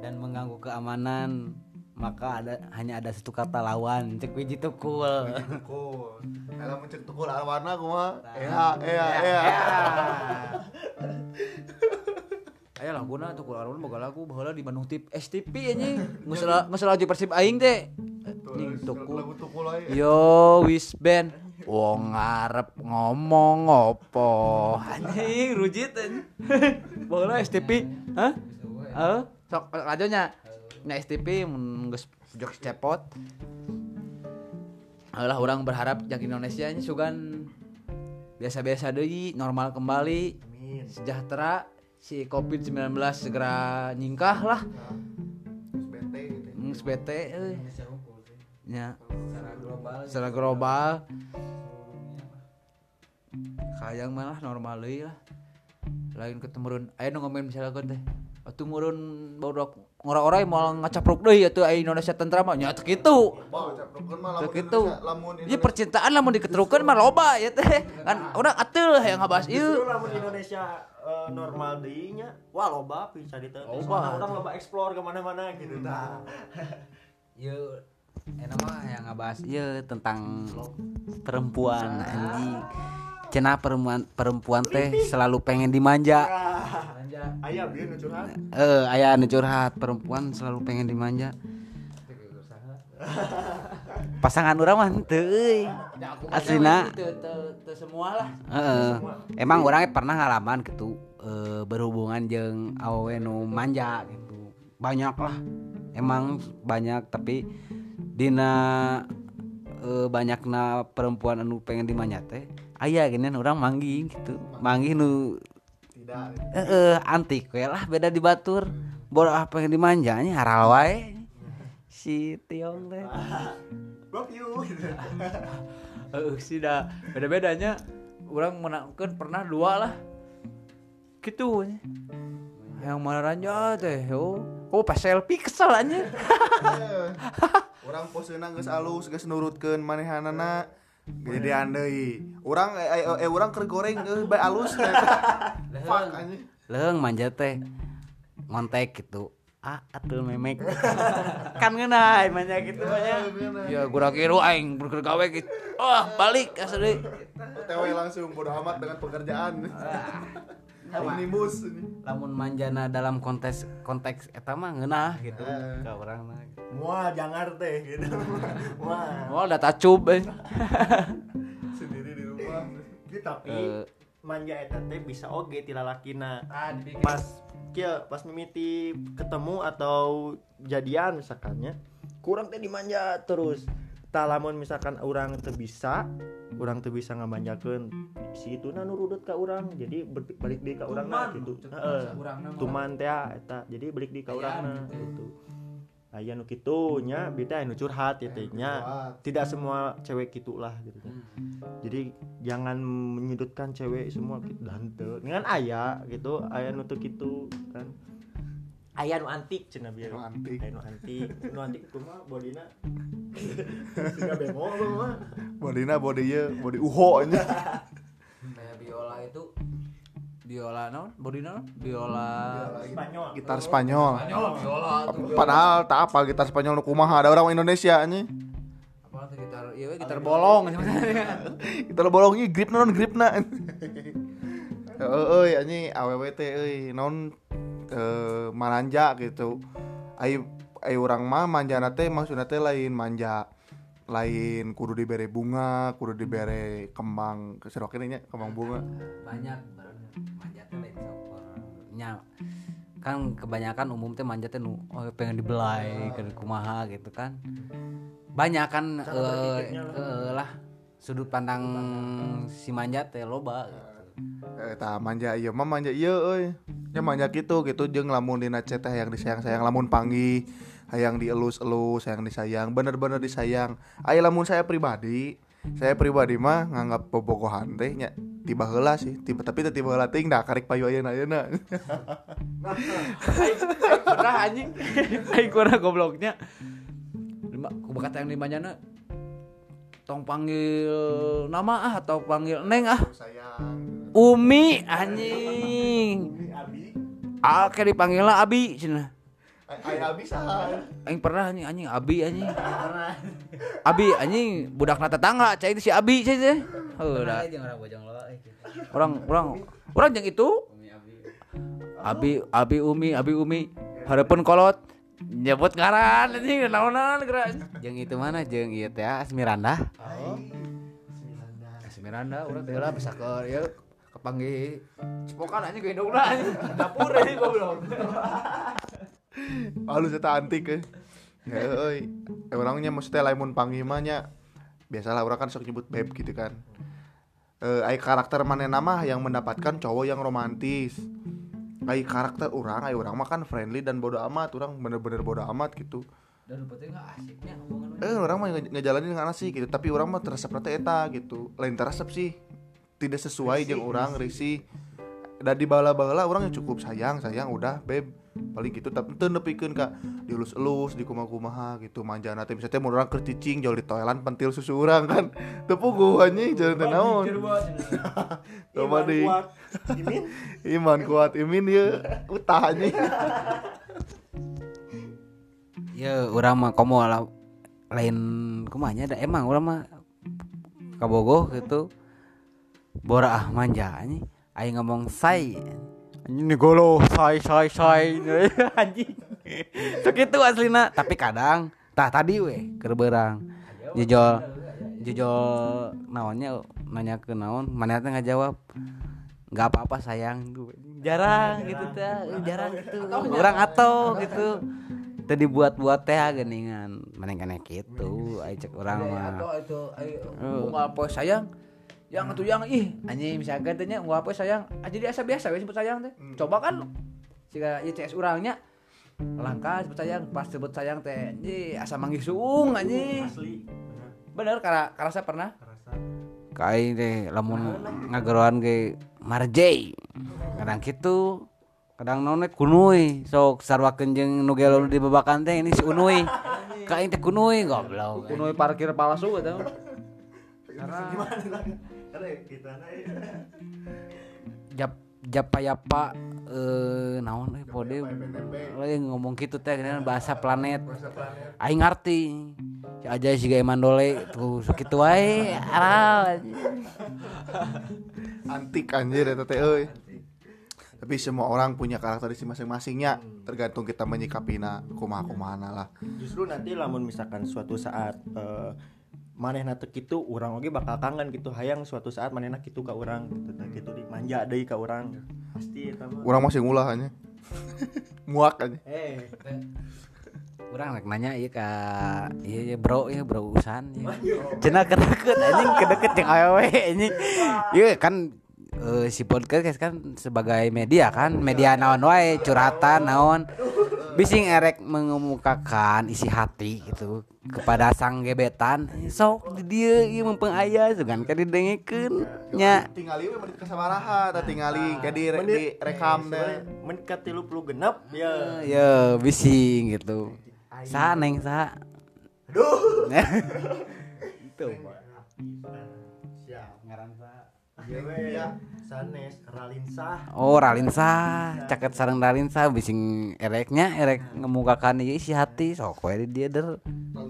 dan mengganggu keamanan maka ada hanya ada satu kata lawan cek wiji tuh cool Tukul. Kalau mencek tukul warna kumaha? Ea, ea, ea. Ayo lah guna tuh kalau Arun boga lagu baheula di Bandung tip STP anjing. Geus la- geus laju Persib aing teh. Tukul. Yo wis band. Wong ngarep ngomong opo. Anjing rujit anjing. Baheula STP. Hah? Heeh. Sok lajonya. Nya STP mun geus jok cepot. Alah orang berharap yang Indonesia ini sugan biasa-biasa deui, normal kembali, Amin. sejahtera, si Covid-19 segera nyingkah lah. Bete gitu. Nges bete euy. Ya, secara global secara global. Kayang malah normal deui lah. Lain ketemurun, aya nu ngomen misalnya teh. Atuh murun baru ngora-ora mau ngacapruk deui atuh aya Indonesia tentrem mah nya teu kitu. Wah, caprukeun mah Teu kitu. Ieu percintaan lamun diketerukeun mah loba ya teh. Kan urang atuh yang ngabahas Justru ieu. lamun Indonesia eh, normal deui nya, wah loba bisa diteuti. Loba. Urang loba explore ke mana-mana gitu tah. Ieu enak mah yang ngebahas ieu tentang perempuan anjing. Cenah perempuan perempuan teh selalu pengen dimanja. Aya bieu nu curhat. Eh aya anu curhat perempuan selalu pengen dimanja. Pasangan urang mah teu. Aslina teu teu semua lah. heeh. Emang orangnya pernah ngalaman gitu eh, berhubungan jeung awewe nu manja gitu. Banyak lah emang banyak tapi dina eh, banyakna perempuan anu pengen dimanja teh aya gini orang manggih gitu manggih nu tidak eh eh, antik we lah beda di batur. Bor ah pengen dimanjanya haral wae. Si tiong teh. Love you. Eh, sih dah beda bedanya orang menangkan pernah dua lah. Gitu yang mana ranja teh oh oh pas selfie kesel aja orang posena geus alus geus nurutkeun manehanana gedean deui urang eh, eh, eh urang keur goreng eh, bae alus. Fuck anjing. Leung manja teh. Ngontek gitu. Ah atuh memek. Kan ngeunah manja gitu manya ya. Gua kira aing bergawe gitu. Oh balik asli. Tewe langsung bodo amat dengan pekerjaan omnibus ini lamun manjana dalam konteks konteks eta mah ngeunah gitu Eh. ka urang mah Wah, jangan teh gitu. Wah. oh udah tacub eh. sendiri di rumah Gitu, tapi Eh. manja eta teh bisa oge ti lalakina. Ah. Pas kieu pas mimiti ketemu atau jadian misalkannya kurang teh dimanja terus. Tah lamun misalkan orang teu bisa, orang teu bisa ngamanjakeun si itu nurut ka urang. Jadi ber- balik deui ka urangna Tuman, gitu. Tuman teh eta. Jadi balik deui ka Aya urangna gitu. gitu. Aya nu kitu nya, anu curhat gitu nya. Tidak semua cewek gitulah gitu kan. Jadi jangan menyudutkan cewek semua gitu dan. Dengan aya gitu, aya nu teu kitu kan. Aya nu antik cenah biar. Nu antik. Aya nu antik. Nu antik kumaha bodina? Siga bemo mah? bodina body ieu body uho nya kayak biola itu biola non body non biola Spanyol. gitar Spanyol Spanyol biola tuh padahal tak apa gitar Spanyol nu kumaha ada orang Indonesia anjing apa tuh gitar iya gitar bolong kita lo bolong ieu grip non grip na euy anjing awewe teh euy non eh, maranja gitu. Ai ai urang mah manjana teh maksudna teh lain manja lain kudu dibere bunga kudu dibere kembang keserokin nya kembang bunga. Banyak manja teh lain sopor nya kan kebanyakan umum teh manja teh nu oh, pengen dibelai kan kumaha gitu kan. Banyak kan eh, lah. eh, lah sudut pandang si manja teh loba. gitu. Eh, tah manja iya mah manja iya euy. Nya manja gitu gitu. Jeung lamun dina chat teh yang disayang-sayang lamun panggih hayang dielus-elus hayang disayang. Bener-bener disayang. Aya lamun saya pribadi saya pribadi mah nganggap bobogohan teh nya tiba heula sih. Tiba tapi tiba heula teuing da karek payu ayeuna ayeuna. Pernah anjing. Aing kurang gobloknya. Lima- bakat yang dimanyana tong panggil nama ah atau panggil neng ah? Sayang Umi anjing. Abi. ah kayak dipanggil lah Abi cina aya bisa Aing pernah anjing anjing Abi anjing. Abi anjing budak na tetangga cai si Abi cai teh. Orang bojong lo gitu. orang orang orang yang itu. Abi. Abi Umi Abi Umi. Harapun kolot. Nyebut ngaran anjing naonan gerak jeung itu mana? Jeung ieu teh Asmiranda oh Miranda urang teh lah bisa ke ya kepanggih cepokan anjing ke indungna anjing dapur ini goblok halus eta antik eh. Ya euy eh, orangnya maksudnya lamun panggih mah nya biasalah orang kan sok nyebut beb gitu kan. Eh ai karakter mana nama yang mendapatkan cowok yang romantis. Ai karakter orang ai orang mah kan friendly dan bodo amat. Orang bener-bener bodo amat gitu. Dan penting nggak asiknya omongan eh orang mah nge- ngejalanin dengan asik gitu. Tapi orang mah teresep teh eta gitu. Lain teresep sih tidak sesuai jeung orang risih dan di bala-bala orang yang cukup sayang sayang udah beb. Paling gitu. Tapi teu nepikeun ka dielus-elus di kumaha-kumaha gitu. Manjana teh misalnya mau orang keur cicing jauh di toilet pentil susu orang kan. Teu puguh anjing jalan teh naon. coba Iman di kuat. Imin. iman kuat. Imin ye. Utah anjing. Ya urang mah komo lah lain kumanya ada emang urang mah kabogoh gitu bora ah manja anjing. Aing ngomong say anjing nih golo. Say say say anjing. Segitu aslina. Tapi kadang tah tadi weh keur beurang jejol jejol naonnya nanya ke naon? Mana teh ngajawab? Nggak apa-apa sayang. Jarang gitu teh jarang gitu. Orang atau gitu. Tadi buat-buat teh geningan mana gitu ayo cek orang mah. Atau itu unggal poe sayang yang atuh yang ih anjing misalkan teh nya unggal poe sayang. Ah, jadi asa biasa we sebut sayang teh. Coba kan jika ICS urangnya langka sebut sayang pas sebut sayang teh anjing asa manggih suung anjing. Asli. Bener karena karena saya pernah kai teh lamun ngageroan ge marjay kadang gitu kadang nonek kunui. Sok sarwakeun jeung nu gelo di babakan teh ini si unui. Kain teh kunui goblok. Kuno parkir palsu gitu gimana? lah karena jap japayapa eh naon euy pode. Ngomong gitu teh gini bahasa planet. aing ngarti si aja si gawe mandole tuh sakitu wae. Aral antik anjir eta teh euy. Tapi semua orang punya karakteristik masing-masingnya. Tergantung kita menyikapinya kumaha kumahana lah. Justru nanti lamun misalkan suatu saat eh, manehna teu kitu urang oge bakal kangen gitu. Hayang suatu saat manehna kitu ka urang gitu nah gitu dimanja deui ka urang. Pasti eta mah. Orang masih ngulah aja muak aja eh. Urang rek nanya ieu ka ieu ieu bro ieu bro usan ieu. Cenah kedeket anjing kedeket jeung awewe anjing. Ieu kan eh, si podcast kan sebagai media kan, media naon wae curhatan naon. Bising erek mengemukakan isi hati gitu kepada sang gebetan. Sok di dieu ieu mumpung aya sugan ka didengikeun nya. tinggali we menit kasabaraha tah tinggali kayak di, rekam deh menit ka 30 genep ya Ya bising gitu. Sa neng sa. aduh Itu. siap Ngaran sa. Iya we sanes Ralinsa Oh Ralinsa, caket sareng Ralinsa bising ereknya erek ngemukakan ieu isi hati. Sok we di dia der.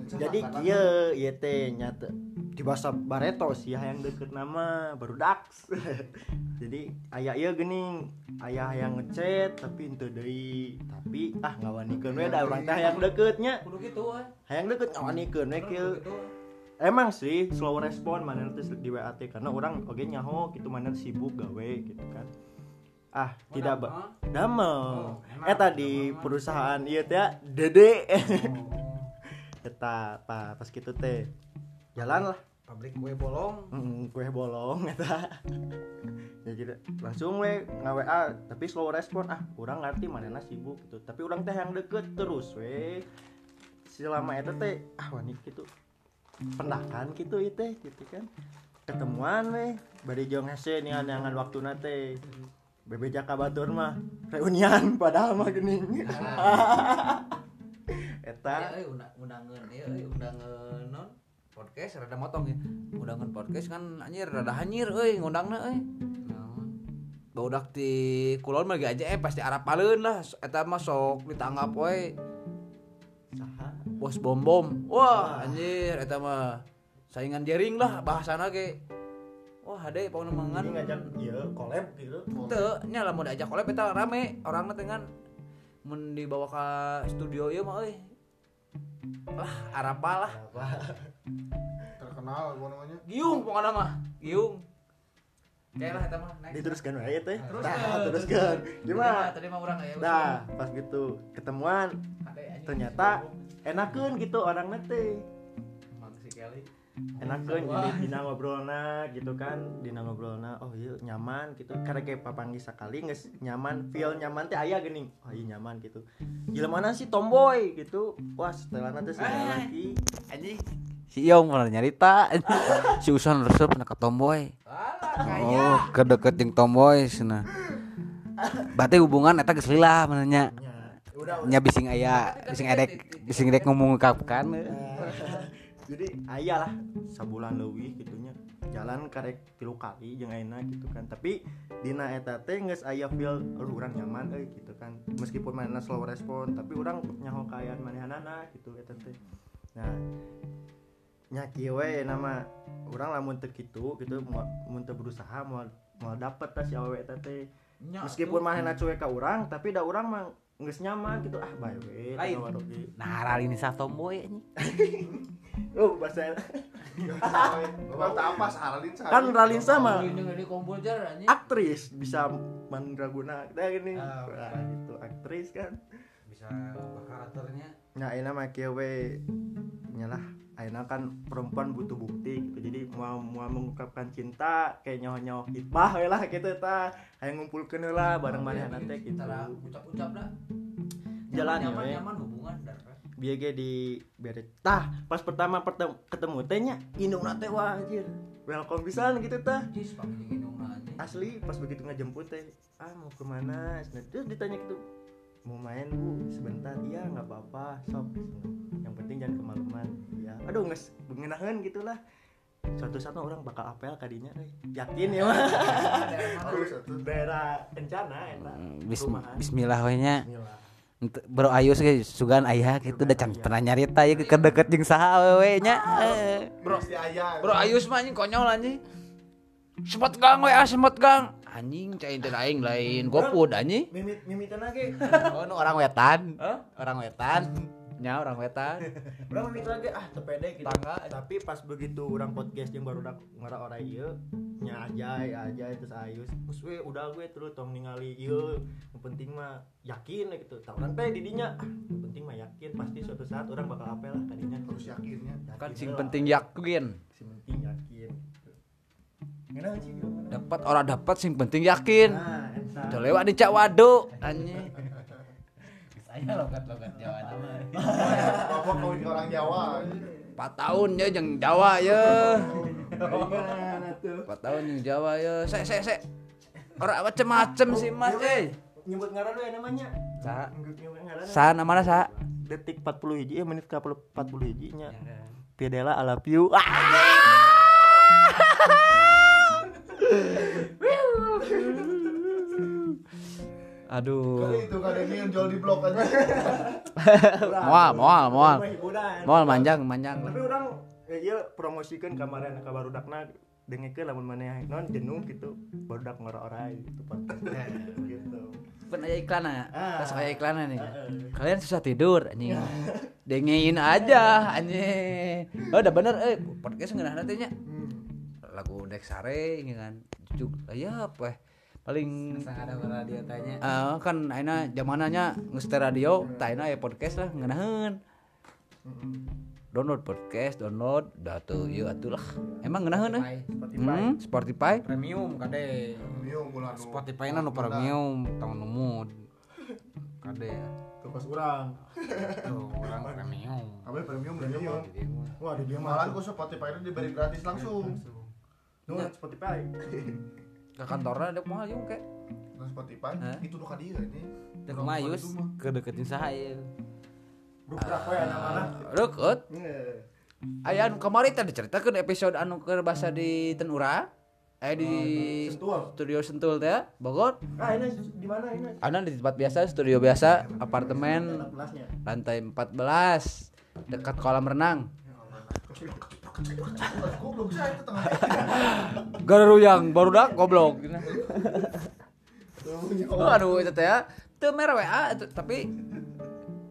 jadi kieu ieu teh nyata di bahasa Bareto sih yang deket nama baru dax jadi ayah iya gening ayah yang ngechat tapi ente deui. Tapi ah ngawanikeun we da urang teh yang deketnya. Kudu gitu we hayang deket ngawanikeun we kieu emang sih slow respon mana tuh di WA teh karena orang oke nyaho gitu mana sibuk gawe gitu kan. Ah tidak ba damel? Eta di perusahaan iya teh dede. Eta pa pas gitu teh jalan lah. Pabrik kue bolong. Mm, kue bolong eta ya jadi langsung we nge WA tapi slow respon. Ah orang ngerti mana sibuk gitu. Tapi orang teh yang deket terus we. Selama eta teh ah wani gitu pendakan gitu itu gitu kan? Ketemuan we bari jong hese nian-niangan waktu nate bebe jaka batur mah reunian padahal mah geuning eta? Ya, undangan ya, undangan non? Podcast rada motong ya. Undangan podcast kan anjir rada hanyir euy ngundangna euy. Baudak ti kulon mah aja eh pasti arapaleun lah. Eta mah sok ditanggap we. Bos bom bom. Wah, anjir eta mah saingan jering lah bahasana ge. Wah, hade pokona ini mangan. ngajak ieu collab gitu Teu, nya lamun diajak collab eta rame, orangna teh kan mun dibawa ke studio ieu mah euy. Lah, arapa lah. terkenal namanya Giung pokoknya mah, giung. Kayak lah eta mah. next. diteruskan wae teh Teruskan. Nah, teruskan gimana Tadi mah urang aya. Nah, pas gitu ketemuan ternyata enakeun gitu orang teh. si Kelly. Enakeun jadi dina ngobrolna gitu kan, dina ngobrolna oh iya nyaman gitu. Karena kayak papanggi sekali geus nyaman, feel nyaman teh aya geuning. Oh iya nyaman gitu. Gila mana sih tomboy gitu. Wah, setelah nanti si lagi Anjing si Iong malah nyarita si Usan resep pernah ke tomboy. Oh kedeket jeung tomboy cenah berarti hubungan eta geus lila menanya udah nya bising aya bising edek bising edek ngomongkapkan jadi ayah lah sabulan lebih gitunya jalan karek tilu kali jeung ayeuna gitu kan. Tapi dina eta teh geus aya feel aduh urang nyaman euy gitu kan. Meskipun mana slow respon tapi urang nyaho kaayaan manehanana gitu eta teh. Nah nya kieu we nama. Urang lamun teu kitu gitu mau mun teu berusaha mau mau dapet tas si awewe eta teh. Meskipun manehna cuek ka urang tapi da urang mah geus nyaman gitu. Ah bae we Lain. nah rali ini sa tomboy anjing. Oh bahasa Bapak tak apa sahalin kan mah Ini jar anjing. aktris bisa mandraguna. Kita gini. Ah, Wah, gitu aktris kan. Bisa karakternya. Ya ayeuna mah kieu we. Nyalah ayeuna kan perempuan butuh bukti gitu. Jadi mau mau mengungkapkan cinta kayak nyawa-nyawa hibah we lah gitu tah. Aya ngumpulkeun lah bareng manehna teh gitu. ucap-ucap dah Jalan ya, nyaman we. nyaman hubungan dah Bieu ge di bere tah pas pertama pertem- ketemu teh nya indungna teh wah anjir. Welcome pisan gitu tah. aja Asli pas begitu ngejemput teh ah mau ke mana terus ditanya gitu mau main bu sebentar iya nggak apa-apa sok yang penting jangan kemalaman ya aduh nges bengenahan gitulah suatu saat orang bakal apel kadinya yakin ya mah daerah kencana enak Perumahan. bismillah we nya Bismillah. Ente- Bro Ayus ge sugan aya gitu udah can pernah nyarita ya ke deket jeung saha we nya. Bro, si ayah. bro Ayus mah anjing konyol anjing sempat gang we ah sempat gang anjing cai teh aing lain gopud anjing mimit mimitan lagi Oh, orang wetan. Orang wetan. Nya orang wetan orang mimit lagi ah tepede gitu Tangga. tapi pas begitu orang podcast yang baru dak ngara orang ieu nya ajay ajay terus ayus terus we udah gue terus tong ningali ieu yang penting mah yakin gitu tak orang teh didinya ah, yang penting mah yakin pasti suatu saat orang bakal apel lah kadinya Terus yakinnya. kan Yakin sing lah. penting yakin sing penting yakin Gimana sih? gimana? dapat orang dapat sing penting yakin Nah, udah lewat di cak waduk anjing saya logat-logat Jawa nama Bapak kau ini orang Jawa. 4 tahun ya jeung Jawa ya? 4 tahun jeung Jawa ya se se se orang macem-macem sih mas eh Nyebut ngaran we namanya. Sa sa namanya sa. Detik 40 hiji, eh menit ke 40 hiji nya. Piadela I love you. Ah! Aduh. Kali itu kadang yang jual di blok aja. moal moal moal Hiburan. moal manjang manjang. Tapi orang ya iya promosikan kemarin ka barudakna dengekeun lamun maneh non jenuh gitu barudak ngora-orai gitu podcast gitu. kan ada iklan ya Ah. pas kayak iklan nih. Kalian susah tidur anjing. Dengein aja anjing. Oh udah bener eh podcast ngeunah nanti nya? Lagu Dexare gitu kan cucuk ya apa paling ada radio tanya. eh, kan aina zamananya ngesetel radio aina ya podcast lah ngeunaheun download podcast download dah tuh ieu atuh lah emang ngeunaheun eh Spotify. hmm, Spotify Premium kade. Mio bulan Spotify na nu premium tahun numut. Kade ya. Tuh pas urang. Tuh orang premium. Apa premium premium. Wah, di dia Malah gue Spotify diberi gratis langsung. Nuh Spotify. ke kantornya ada mau aja kayak Nah Spotify Hah? itu tuh dia ini. Dek mayus ke deketin saha ieu. Ruprak we aya mana? deket aya anu kemarin tadi ceritakan episode anu ke bahasa di Tenura eh di Sentul. studio Sentul teh Bogor Ah, ini di mana ini? ada di tempat biasa studio biasa apartemen 14-nya. lantai 14 dekat kolam renang Goblok saya itu tengah. garuyang baru dak goblok. Oh, aduh itu teh ya. Teu mere WA itu, tapi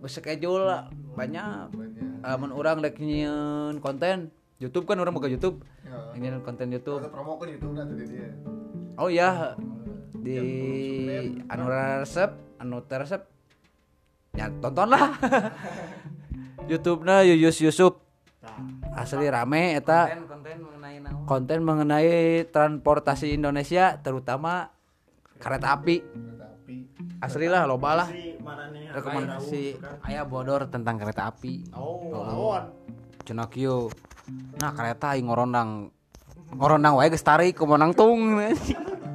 schedule lah, banyak. Lamun urang dek nyieun konten YouTube kan orang buka YouTube. Ya. nyieun konten YouTube. Ada promo kan itu nanti dia. oh iya. Di anu resep anu resep. Ya tonton lah YouTube na Yuyus Yusuf asli rame eta Konten konten mengenai naon? konten mengenai transportasi Indonesia terutama kereta api asli lah loba lah Si marane rekomendasi Aya bodor tentang kereta api. Oh, lawan. Cenah kieu. Nah, kereta aing ngorondang. Ngorondang wae geus tarik kumonang tung.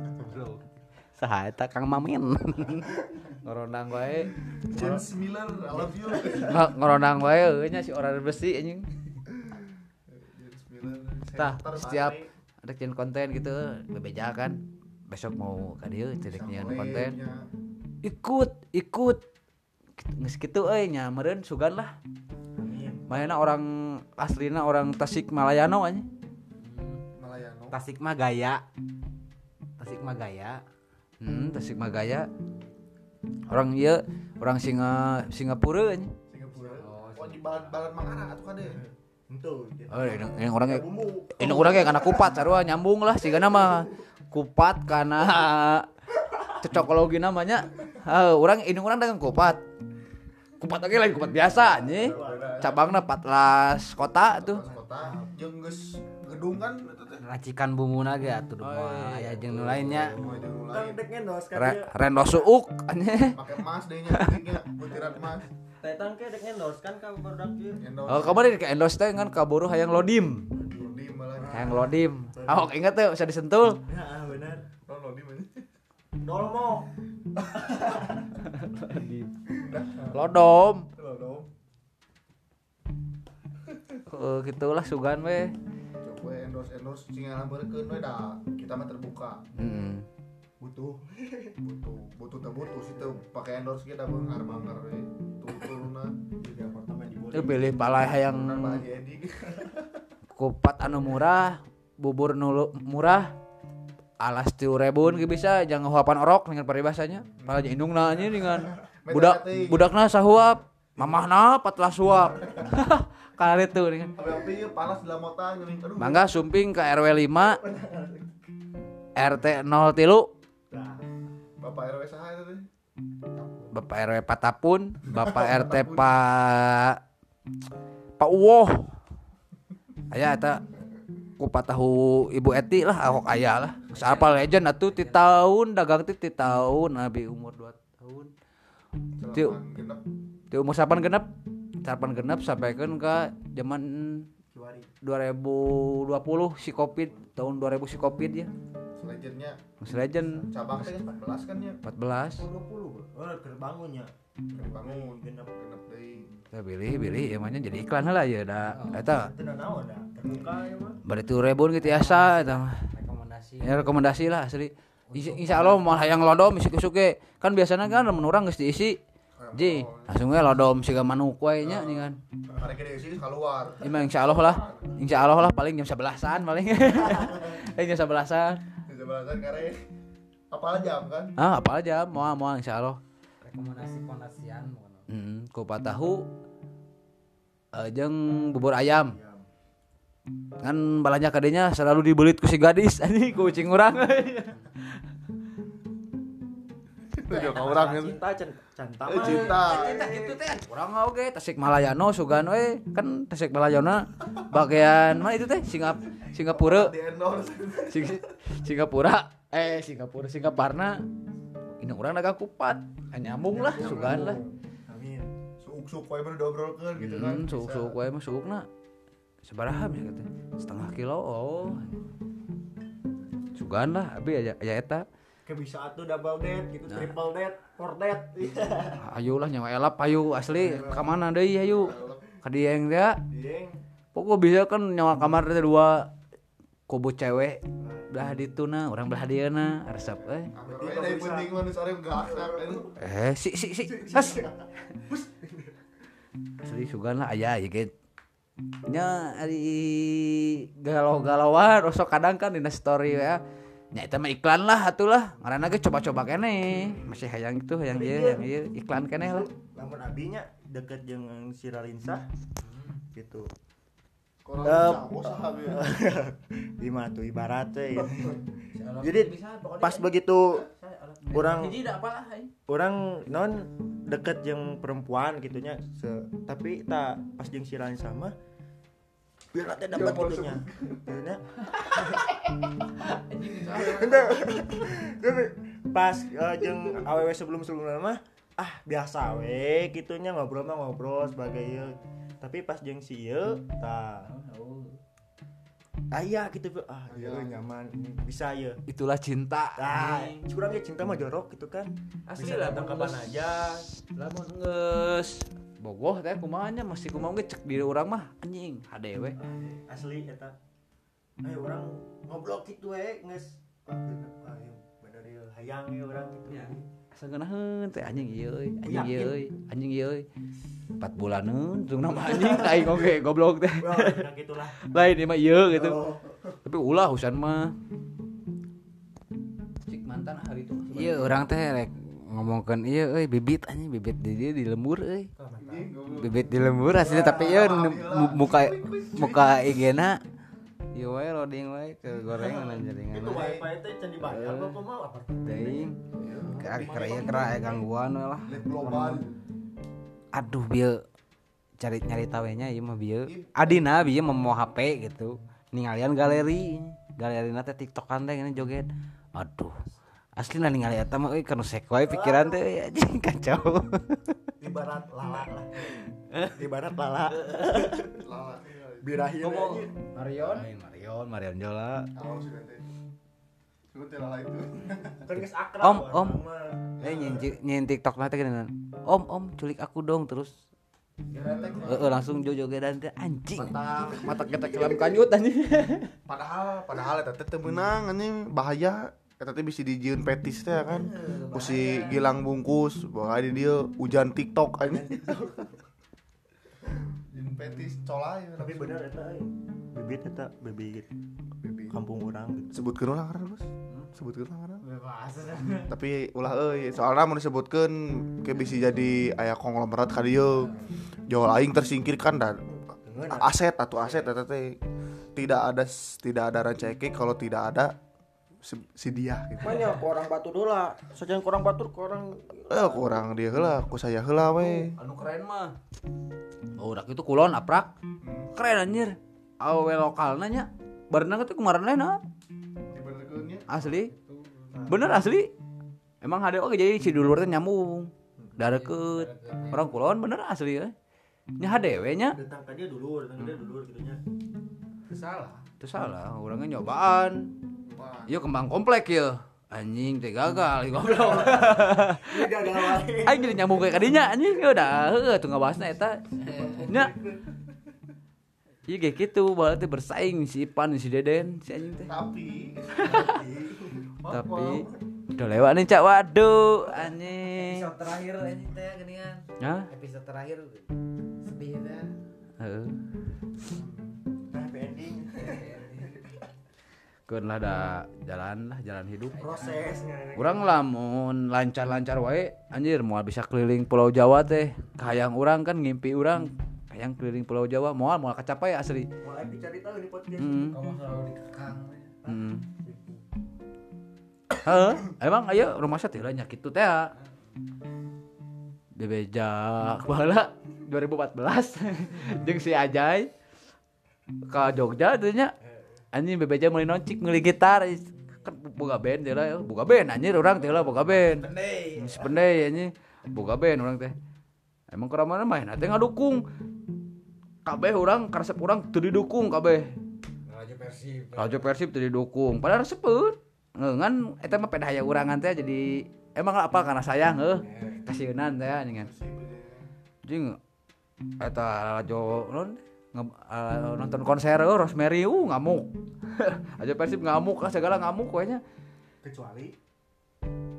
Saha eta Kang Mamin? ngorondang wae James Miller, I love you. Ngo- ngorondang wae nya si orang besi anjing. Tah Senator setiap ada konten gitu bebeja kan besok mau ka dieu cedek nyian konten Sambalenya. ikut ikut geus kitu euy nya meureun sugan lah Mainnya orang aslina orang Tasik Malayano aja. Malayano. Tasik mah gaya. Tasik mah gaya. Hmm, Tasik Magaya. Orang iya, orang Singa Singapura aja. Singapura. Oh, di balan balan mangara atuh kade. Itu. gitu. Oh, ini, ini orang kayak Bumbu. ini orang kayak karena kupat sarua nyambung lah sih mah kupat karena cocokologi namanya. Ah, orang ini orang dengan kupat. kupat oke lain kupat biasa nih cabangnya 14 kota tuh gedung kan racikan bumbu ge atuh Oh, mah iya. aya jeung nu lainnya Mau jeung nu Tang lain dek ngendos kan Re, dia. rendo suuk anjing pakai emas deh nya pentingnya butiran emas Tetang ke dek ngendos kan ka ieu. endorse Oh, kamu ke endorse teh kan kaburu hayang lodim. di malah Hayang lodim. Ahok ingat tuh bisa disentul. Ya ah, bener. oh lo di mana Dolmo. Lodom. lo lo Eh, gitulah sugan we. coba endorse endorse sing ngalambeurkeun we da kita mah terbuka Hmm. Butuh. Butuh. Butuh teh butuh sih teu. Pakai endorse kita bengar bangar we. Tuh turuna Di apartemen di Itu pilih pala Edi kupat anu murah, bubur nulu murah. Alas tiu rebun ge bisa jangan huapan orok dengan paribasanya. Pala indungna nya dengan budak budakna sahuap, mamahna patlah suap. Kali itu dengan panas dalam otak Mangga sumping ke RW 5 RT 03 Bapak RW saha itu teh Bapak RW Patapun, Bapak RT Pak Pak Uwoh. Aya eta kupat tahu Ibu Eti lah ahok aya lah. Siapa legend atuh ti tahun dagang ti ti tahun nabi umur 2 tahun. Genep Ti umur 8 genep. 8 genep sampaikan ke zaman Kiwari. 2020 si Covid, tahun 2000 si Covid ya. Legendnya Mas legend cabang teh 14 kan ya 14. Oh, 20. bro. Oh, keur bangunnya. bangun Genep. genep deui Kita pilih pilih emangnya jadi iklan lah ya da eta Teu naon da. Terbuka ya mah. bari tu rebun gitu asa eta mah. rekomendasi Ya rekomendasi lah asli. Insya, insya Allah mau hayang lodom isi suke kan biasanya kan lamun urang geus diisi Ji, langsung we lodom siga manuk we nya nih kan. hari gede sih keluar insya Allah lah. Insya Allah lah paling jam 11-an paling. eh jam 11-an. Jabatan kare apa jam kan Ah, apa aja mau mau insya Allah. rekomendasi pondasian Hmm, kupat tahu eh, jeung bubur ayam. Kan balanya kadenya selalu dibelit ku si gadis anjing ku kucing urang. itu juga orang kan Cinta canta Eh, mah. cinta. Cinta gitu teh. Urang oge Tasik Malayano sugan we kan Tasik Malayana bagian mana itu teh? Singap Singapura. Sing- Singapura. Eh Singapura Singaparna. Ini orang dagang kupat. Nyambung lah sugan lah. Amin. suuk suuk wae baru diobrolkeun gitu kan. Hmm, suuk suuk wae mah suukna sabaraha ya kata. Setengah kilo oh. Sugan lah abi aja aja eta Kayak bisa atuh double date gitu, Nah. triple date, four date. ayo lah nyawa elap ayo asli. Ka mana deui ayo. Ka dieng teh Dieng. pokok bisa kan nyawa kamar teh dua kubu cewek. Belah ditu na orang belah dia na resep eh. Itu eh. Si si si has asli sugan lah aya ya gitu nya galau-galauan rosok kadang kan dina story ya nya eta mah iklan lah atulah ngaranna ge coba-coba kene masih hayang itu hayang ieu hayang ieu iklan kene lah Lamun abinya deket jeung si Ralinsa. Gitu. Orang Dap. bisa, bos saha ya. Lima tuh ibaratnya ya. Jadi pas begitu orang orang non deket yang perempuan gitunya se, tapi tak pas jeung si Ralinsa mah biar nanti dapat gitunya Biarnya. Ente, tapi pas eh, jeung aww sebelum sebelumnya mah ah biasa we gitunya ngobrol mah ngobrol sebagai ieu. tapi pas jeung si ieu tah ah iya gitu ah iya nyaman. Ini bisa ya itulah cinta ah curang ya cinta mah jorok gitu kan. Asli lah, datang Bang. kapan aja. Lamun geus bogoh teh kumaha nya mesti kumaha ge cek diri urang mah anjing hadewe asli eta ayo orang ngobrol gitu we nges ah bener ieu hayang ya orang gitu Sangeunaheun teh anjing ieu anjing ieu anjing ieu euy. 4 bulaneun jeung nama anjing aing oge goblok teh. Ya gitulah Lain ieu mah ieu gitu. Oh. Tapi ulah husan mah. Cik mantan hari itu. iya orang teh rek ngomongkeun iya euy bibit anjing bibit di dia di lembur euy. Bibit di lembur asli tapi iya muka muka IG-na Iya wae loading wae ke goreng nan jaringan. itu wifi teh can dibayar apa? Mau apa Deing. Kira kira kira aya gangguan we lah. Aduh bieu cari nyari tawenya ieu mah bieu adina bieu mau HP gitu. Ningalian galeri. Galeri teh tiktokan teh ini joget. Aduh asli nah ningali eta mah euy kanu sek wae pikiran teh anjing kacau. Ibarat lala lah. Ibarat lala. Birahi Marion. Marion Marion Jola. Lala kan Om, om. eh nyin nyin tiktok nanti gini om om culik aku dong terus. Heeh, langsung jojo gedan teh anjing. Mata mata kita kelam kanyut anjing. Padahal padahal eta teh teu meunang anjing bahaya. Eta teh bisa dijieun petis teh kan. Kusi gilang bungkus, di dia hujan TikTok anjing. Jieun petis colai. tapi bener eta euy. bibit eta bibit kampung orang gitu sebutkeun ulah karena Bos. Sebutkeun ulah karena. Tapi ulah euy, soalnya mau disebutkeun ke bisa jadi aya konglomerat ka dieu. Jauh aing tersingkirkan dan aset atau aset eta teh tidak ada tidak ada rancake kalau tidak ada si, si dia gitu. banyak orang batu dola. Sajian kurang batur ke orang Eh kurang dia heula, ku saya heula we. anu keren mah. Oh udah itu kulon aprak. Keren anjir. Awe lokal nanya barenang itu kemarin lain asli. Bener asli. Emang ada oke jadi si dulur teh nyambung. Deket orang kulon bener asli ya. Nya HDW nya. Datang ke dia dulu datang ke dia dulu gitu nya. Salah. Itu salah orangnya nyobaan iya kembang komplek ya anjing teh gagal ieu goblok. Aing jadi nyambung kayak kadinya anjing. Ya udah heuh tuh ngabahasna eta. Nya. Iya kayak gitu, berarti bersaing si Ipan, si Deden, si anjing teh. Tapi. Tapi udah lewat nih cak. Waduh anjing. episode terakhir anjing teh geuningan Hah? episode terakhir sedih teh. Heeh. Lah da jalan lah jalan hidup. prosesnya Urang lamun lancar-lancar wae anjir moal bisa keliling Pulau Jawa teh. Kayang urang kan ngimpi urang kayang keliling Pulau Jawa moal moal kacapai asli. mulai dicari tahu di podcast Heeh. kamu selalu dikekang teh. Heeh. Heeh, emang ayo rumah saya teh nya kitu teh. Bebejak baheula 2014 jeung si Ajay ka Jogja teh nya. Anjing bebejak meuli noncik meuli gitar kan boga band teh lah boga band anjir urang teh lah boga band. Pendei. Si pendai anjing boga band urang teh. Emang kuramana main teh ngadukung. Kabeh urang karesep urang teu didukung kabeh. Raja Persib. Raja Persib teu didukung. Padahal resepun. Ngan eta mah peda aya urangan teh jadi emang apa karena sayang heuh. Kasieun teh anjing. Jeung eta Rajo non nge- eh, nonton konser oh, Rosemary uh ngamuk. Raja Persib ngamuk lah segala ngamuk kayaknya. kecuali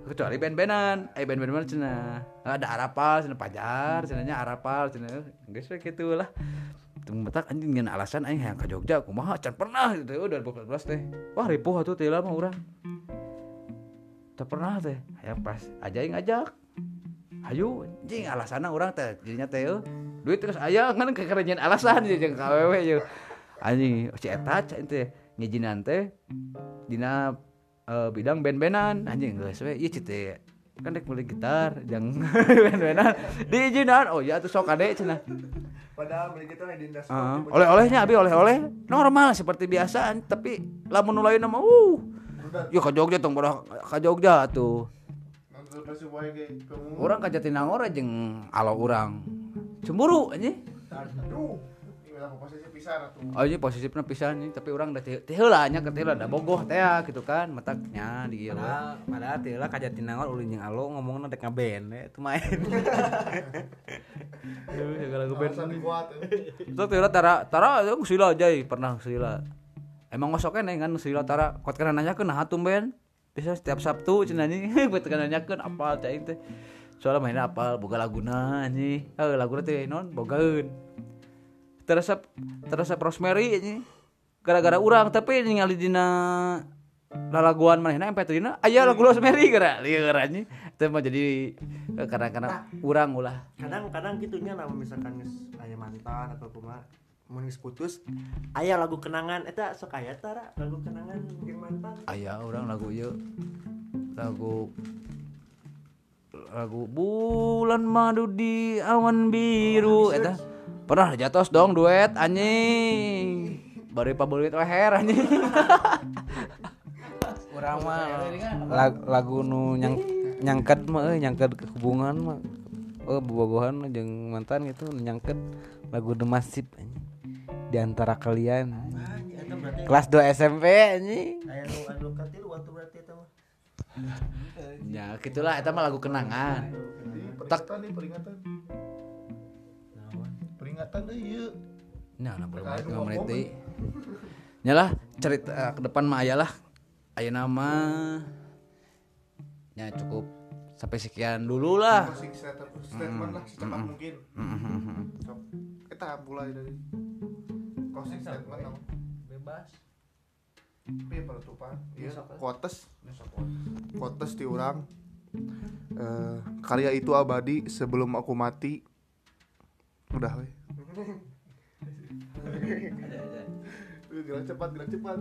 Kecuali band-bandan, eh band-bandan cenah. Ada Arapal, cenah Pajar, cenahnya Arapal, cenah. Geus we kitu lah. Tung betak anjing ngeun alasan aing hayang ka Jogja kumaha can pernah gitu ya 2014 teh. Wah ripuh atuh teh lah mah urang. Teu pernah teh. Hayang pas aja aing ngajak. Hayu anjing alasanna urang teh jadinya teh euy. Duit terus aya kan kekerenyan alasan ya jeung KWW ye. Anjing si eta teh ngijinan teh dina eh, bidang band-bandan anjing geus we. Ieu teh kan dek meuli gitar jang band-bandan diijinan. Oh ya tuh sok ade cenah. Padahal beli kita di Heeh. oleh-olehnya abi oleh-oleh. Normal seperti biasa tapi lamun lain mah uh. Yuk ke Jogja tong bodoh ke Jogja tuh orang ke Jatinangor jeung alo urang cemburu posisi pisan atuh. oh ini posisinya pisan nih tapi orang udah teh heula nya ke teh heula da bogoh teh gitu kan mataknya di ieu Padahal padahal teh lah ka Jatinangor ulin jeung alo ngomongna dek ngaben we itu main. Aduh, segala kuat. eh. Itu tira tara tara itu sila aja pernah sila. Emang ngosok nih kan sila tara kuat kana nanyakeun nah tumben. Bisa setiap Sabtu cenah anjing buat kana nanyakeun apal teh aing teh. Soalnya mainnya apal boga laguna anjing. Eh laguna teh non bogaeun. Teresep teresep Rosemary anjing. Gara-gara urang tapi ningali dina lalaguan manehna MP3 na aya lagu Rosemary gara lieur anjing. Teu mah jadi eh, kadang-kadang urang ulah. kadang-kadang gitunya nama misalkan geus aya mantan atau kumaha geus putus aya lagu kenangan eta sok aya tara lagu kenangan jeung mantan aya orang lagu ieu lagu lagu bulan madu di awan biru eta pernah jatuh dong duet anjing bari pabulit leher anjing Urang mah lag- lagu nu nyang nyangket mah euy nyangket hubungan mah. Oh bobogohan jeung mantan gitu nyangket lagu demasif anjing. Di antara kalian. Kelas 2 SMP anjing. Ya gitulah eta mah lagu kenangan Tak. peringatan nih peringatan peringatan deh iya Nah, nah belum lima menit deui. Nyalah cerita eh, ke depan mah aya lah. Aya nama Ya cukup sampai sekian dulu lah. statement statement lah secepat mungkin kita mulai dari closing statement? Bebas. Ya penutupan iya. Quotes quotes di orang Eh, karya itu abadi sebelum aku mati. Udah weh. Gerak cepat gerak cepat.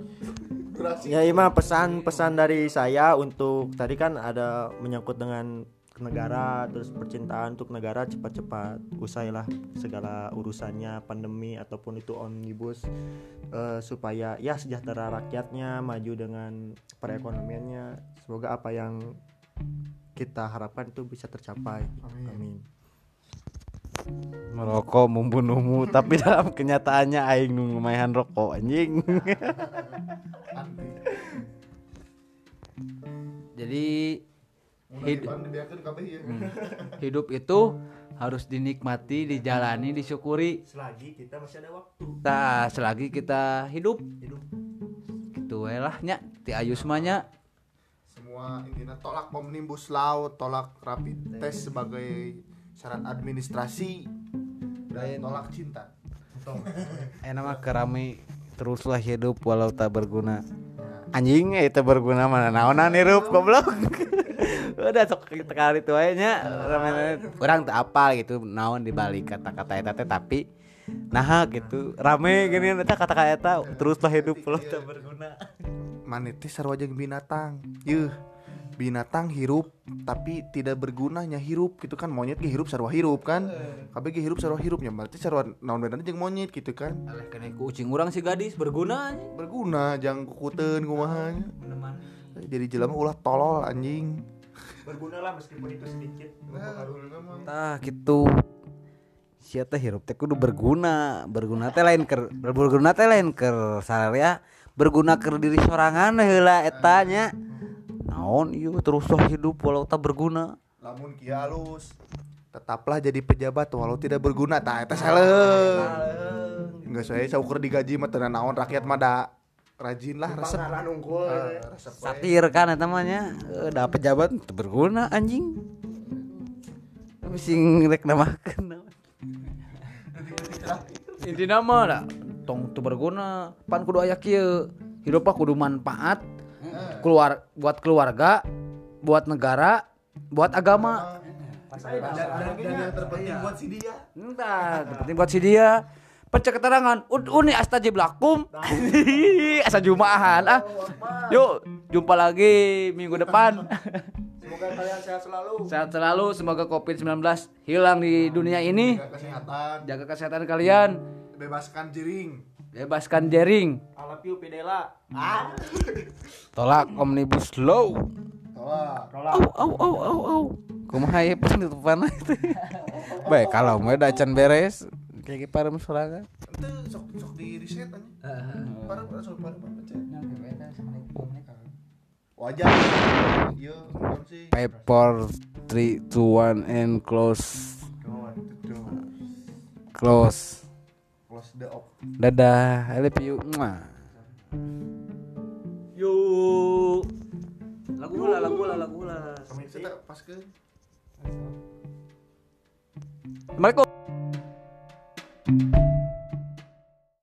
Durasi. Ya Ima pesan-pesan dari saya untuk tadi kan ada menyangkut dengan negara terus percintaan untuk negara cepat-cepat. Usailah segala urusannya pandemi ataupun itu omnibus eh, supaya ya sejahtera rakyatnya maju dengan perekonomiannya. Semoga apa yang kita harapkan itu bisa tercapai. Amin, Merokok membunuhmu tapi dalam kenyataannya aing lumayan rokok anjing. Jadi Hid dibiarkan kabeh ya hidup itu harus dinikmati, dijalani, disyukuri. selagi kita masih ada waktu. Nah, selagi kita hidup. Hidup. Gitu we lah nya. Ti ayus mah nya. semua intinya tolak omnibus law tolak rapid test sebagai syarat administrasi dan tolak cinta. Enak mah kerami teruslah hidup walau tak berguna. Anjing eh, itu berguna mana naonan hirup goblok. Udah sok kali itu aja. Orang tak apa gitu naon di balik kata-kata eta teh tapi nah gitu rame gini eta kata-kata eta teruslah hidup walau tak berguna. manete sarua jeung binatang. Yuh binatang hirup tapi tidak bergunanya hirup gitu kan. Monyet ge hirup sarua hirup kan. Kabeh ge hirup sarua hirupnya berarti sarua naon bedana jeung monyet gitu kan. Aleh kena kucing urang si gadis berguna berguna jang kukuteun kumaha jadi jelema ulah tolol anjing. Bergunalah meskipun itu sedikit Tah gitu. Sia teh hirup teh kudu berguna. Berguna teh lain ker berguna teh lain ker sararea berguna keur diri sorangan heula eta nya. Naon ieu teruslah hidup walau tak berguna. lamun kieu halus tetaplah jadi pejabat walau tidak berguna. Tah eta saleh. Enggak saya saukur digaji mah teu naon rakyat mah da rajin lah resep Eh, resep we. Satir kan eta mah nya. Eh, Da pejabat berguna anjing. Tapi sing rek namakeun. Intina mah da tong teu berguna. Pan kudu aya kieu. Hidup mah kudu manfaat keluar buat keluarga, buat negara, buat agama. dan, dan, dan yang terpenting buat si dia Entah, penting buat si dia. Pecah keterangan, uni astajib lakum. Asa jumaahan ah. Yuk, jumpa lagi minggu depan. semoga kalian sehat selalu Sehat selalu, semoga Covid-19 hilang di dunia ini. jaga kesehatan Jaga kesehatan kalian, bebaskan jering bebaskan jering. I love you Pedela Tolak omnibus law. tolak Au au au au au. Kumaha ya ditutupan itu. Baik kalau mau dacan beres kayak parem sorangan. itu sok sok di reset aja parah parah sok pencet wajar iya naon sih Paper 3 2 1 and close close. close the op Dadah, I love you. Mwah. Yuk. Lagu lah, lagu lah, lagu lah. pas ke Assalamualaikum. Thank you.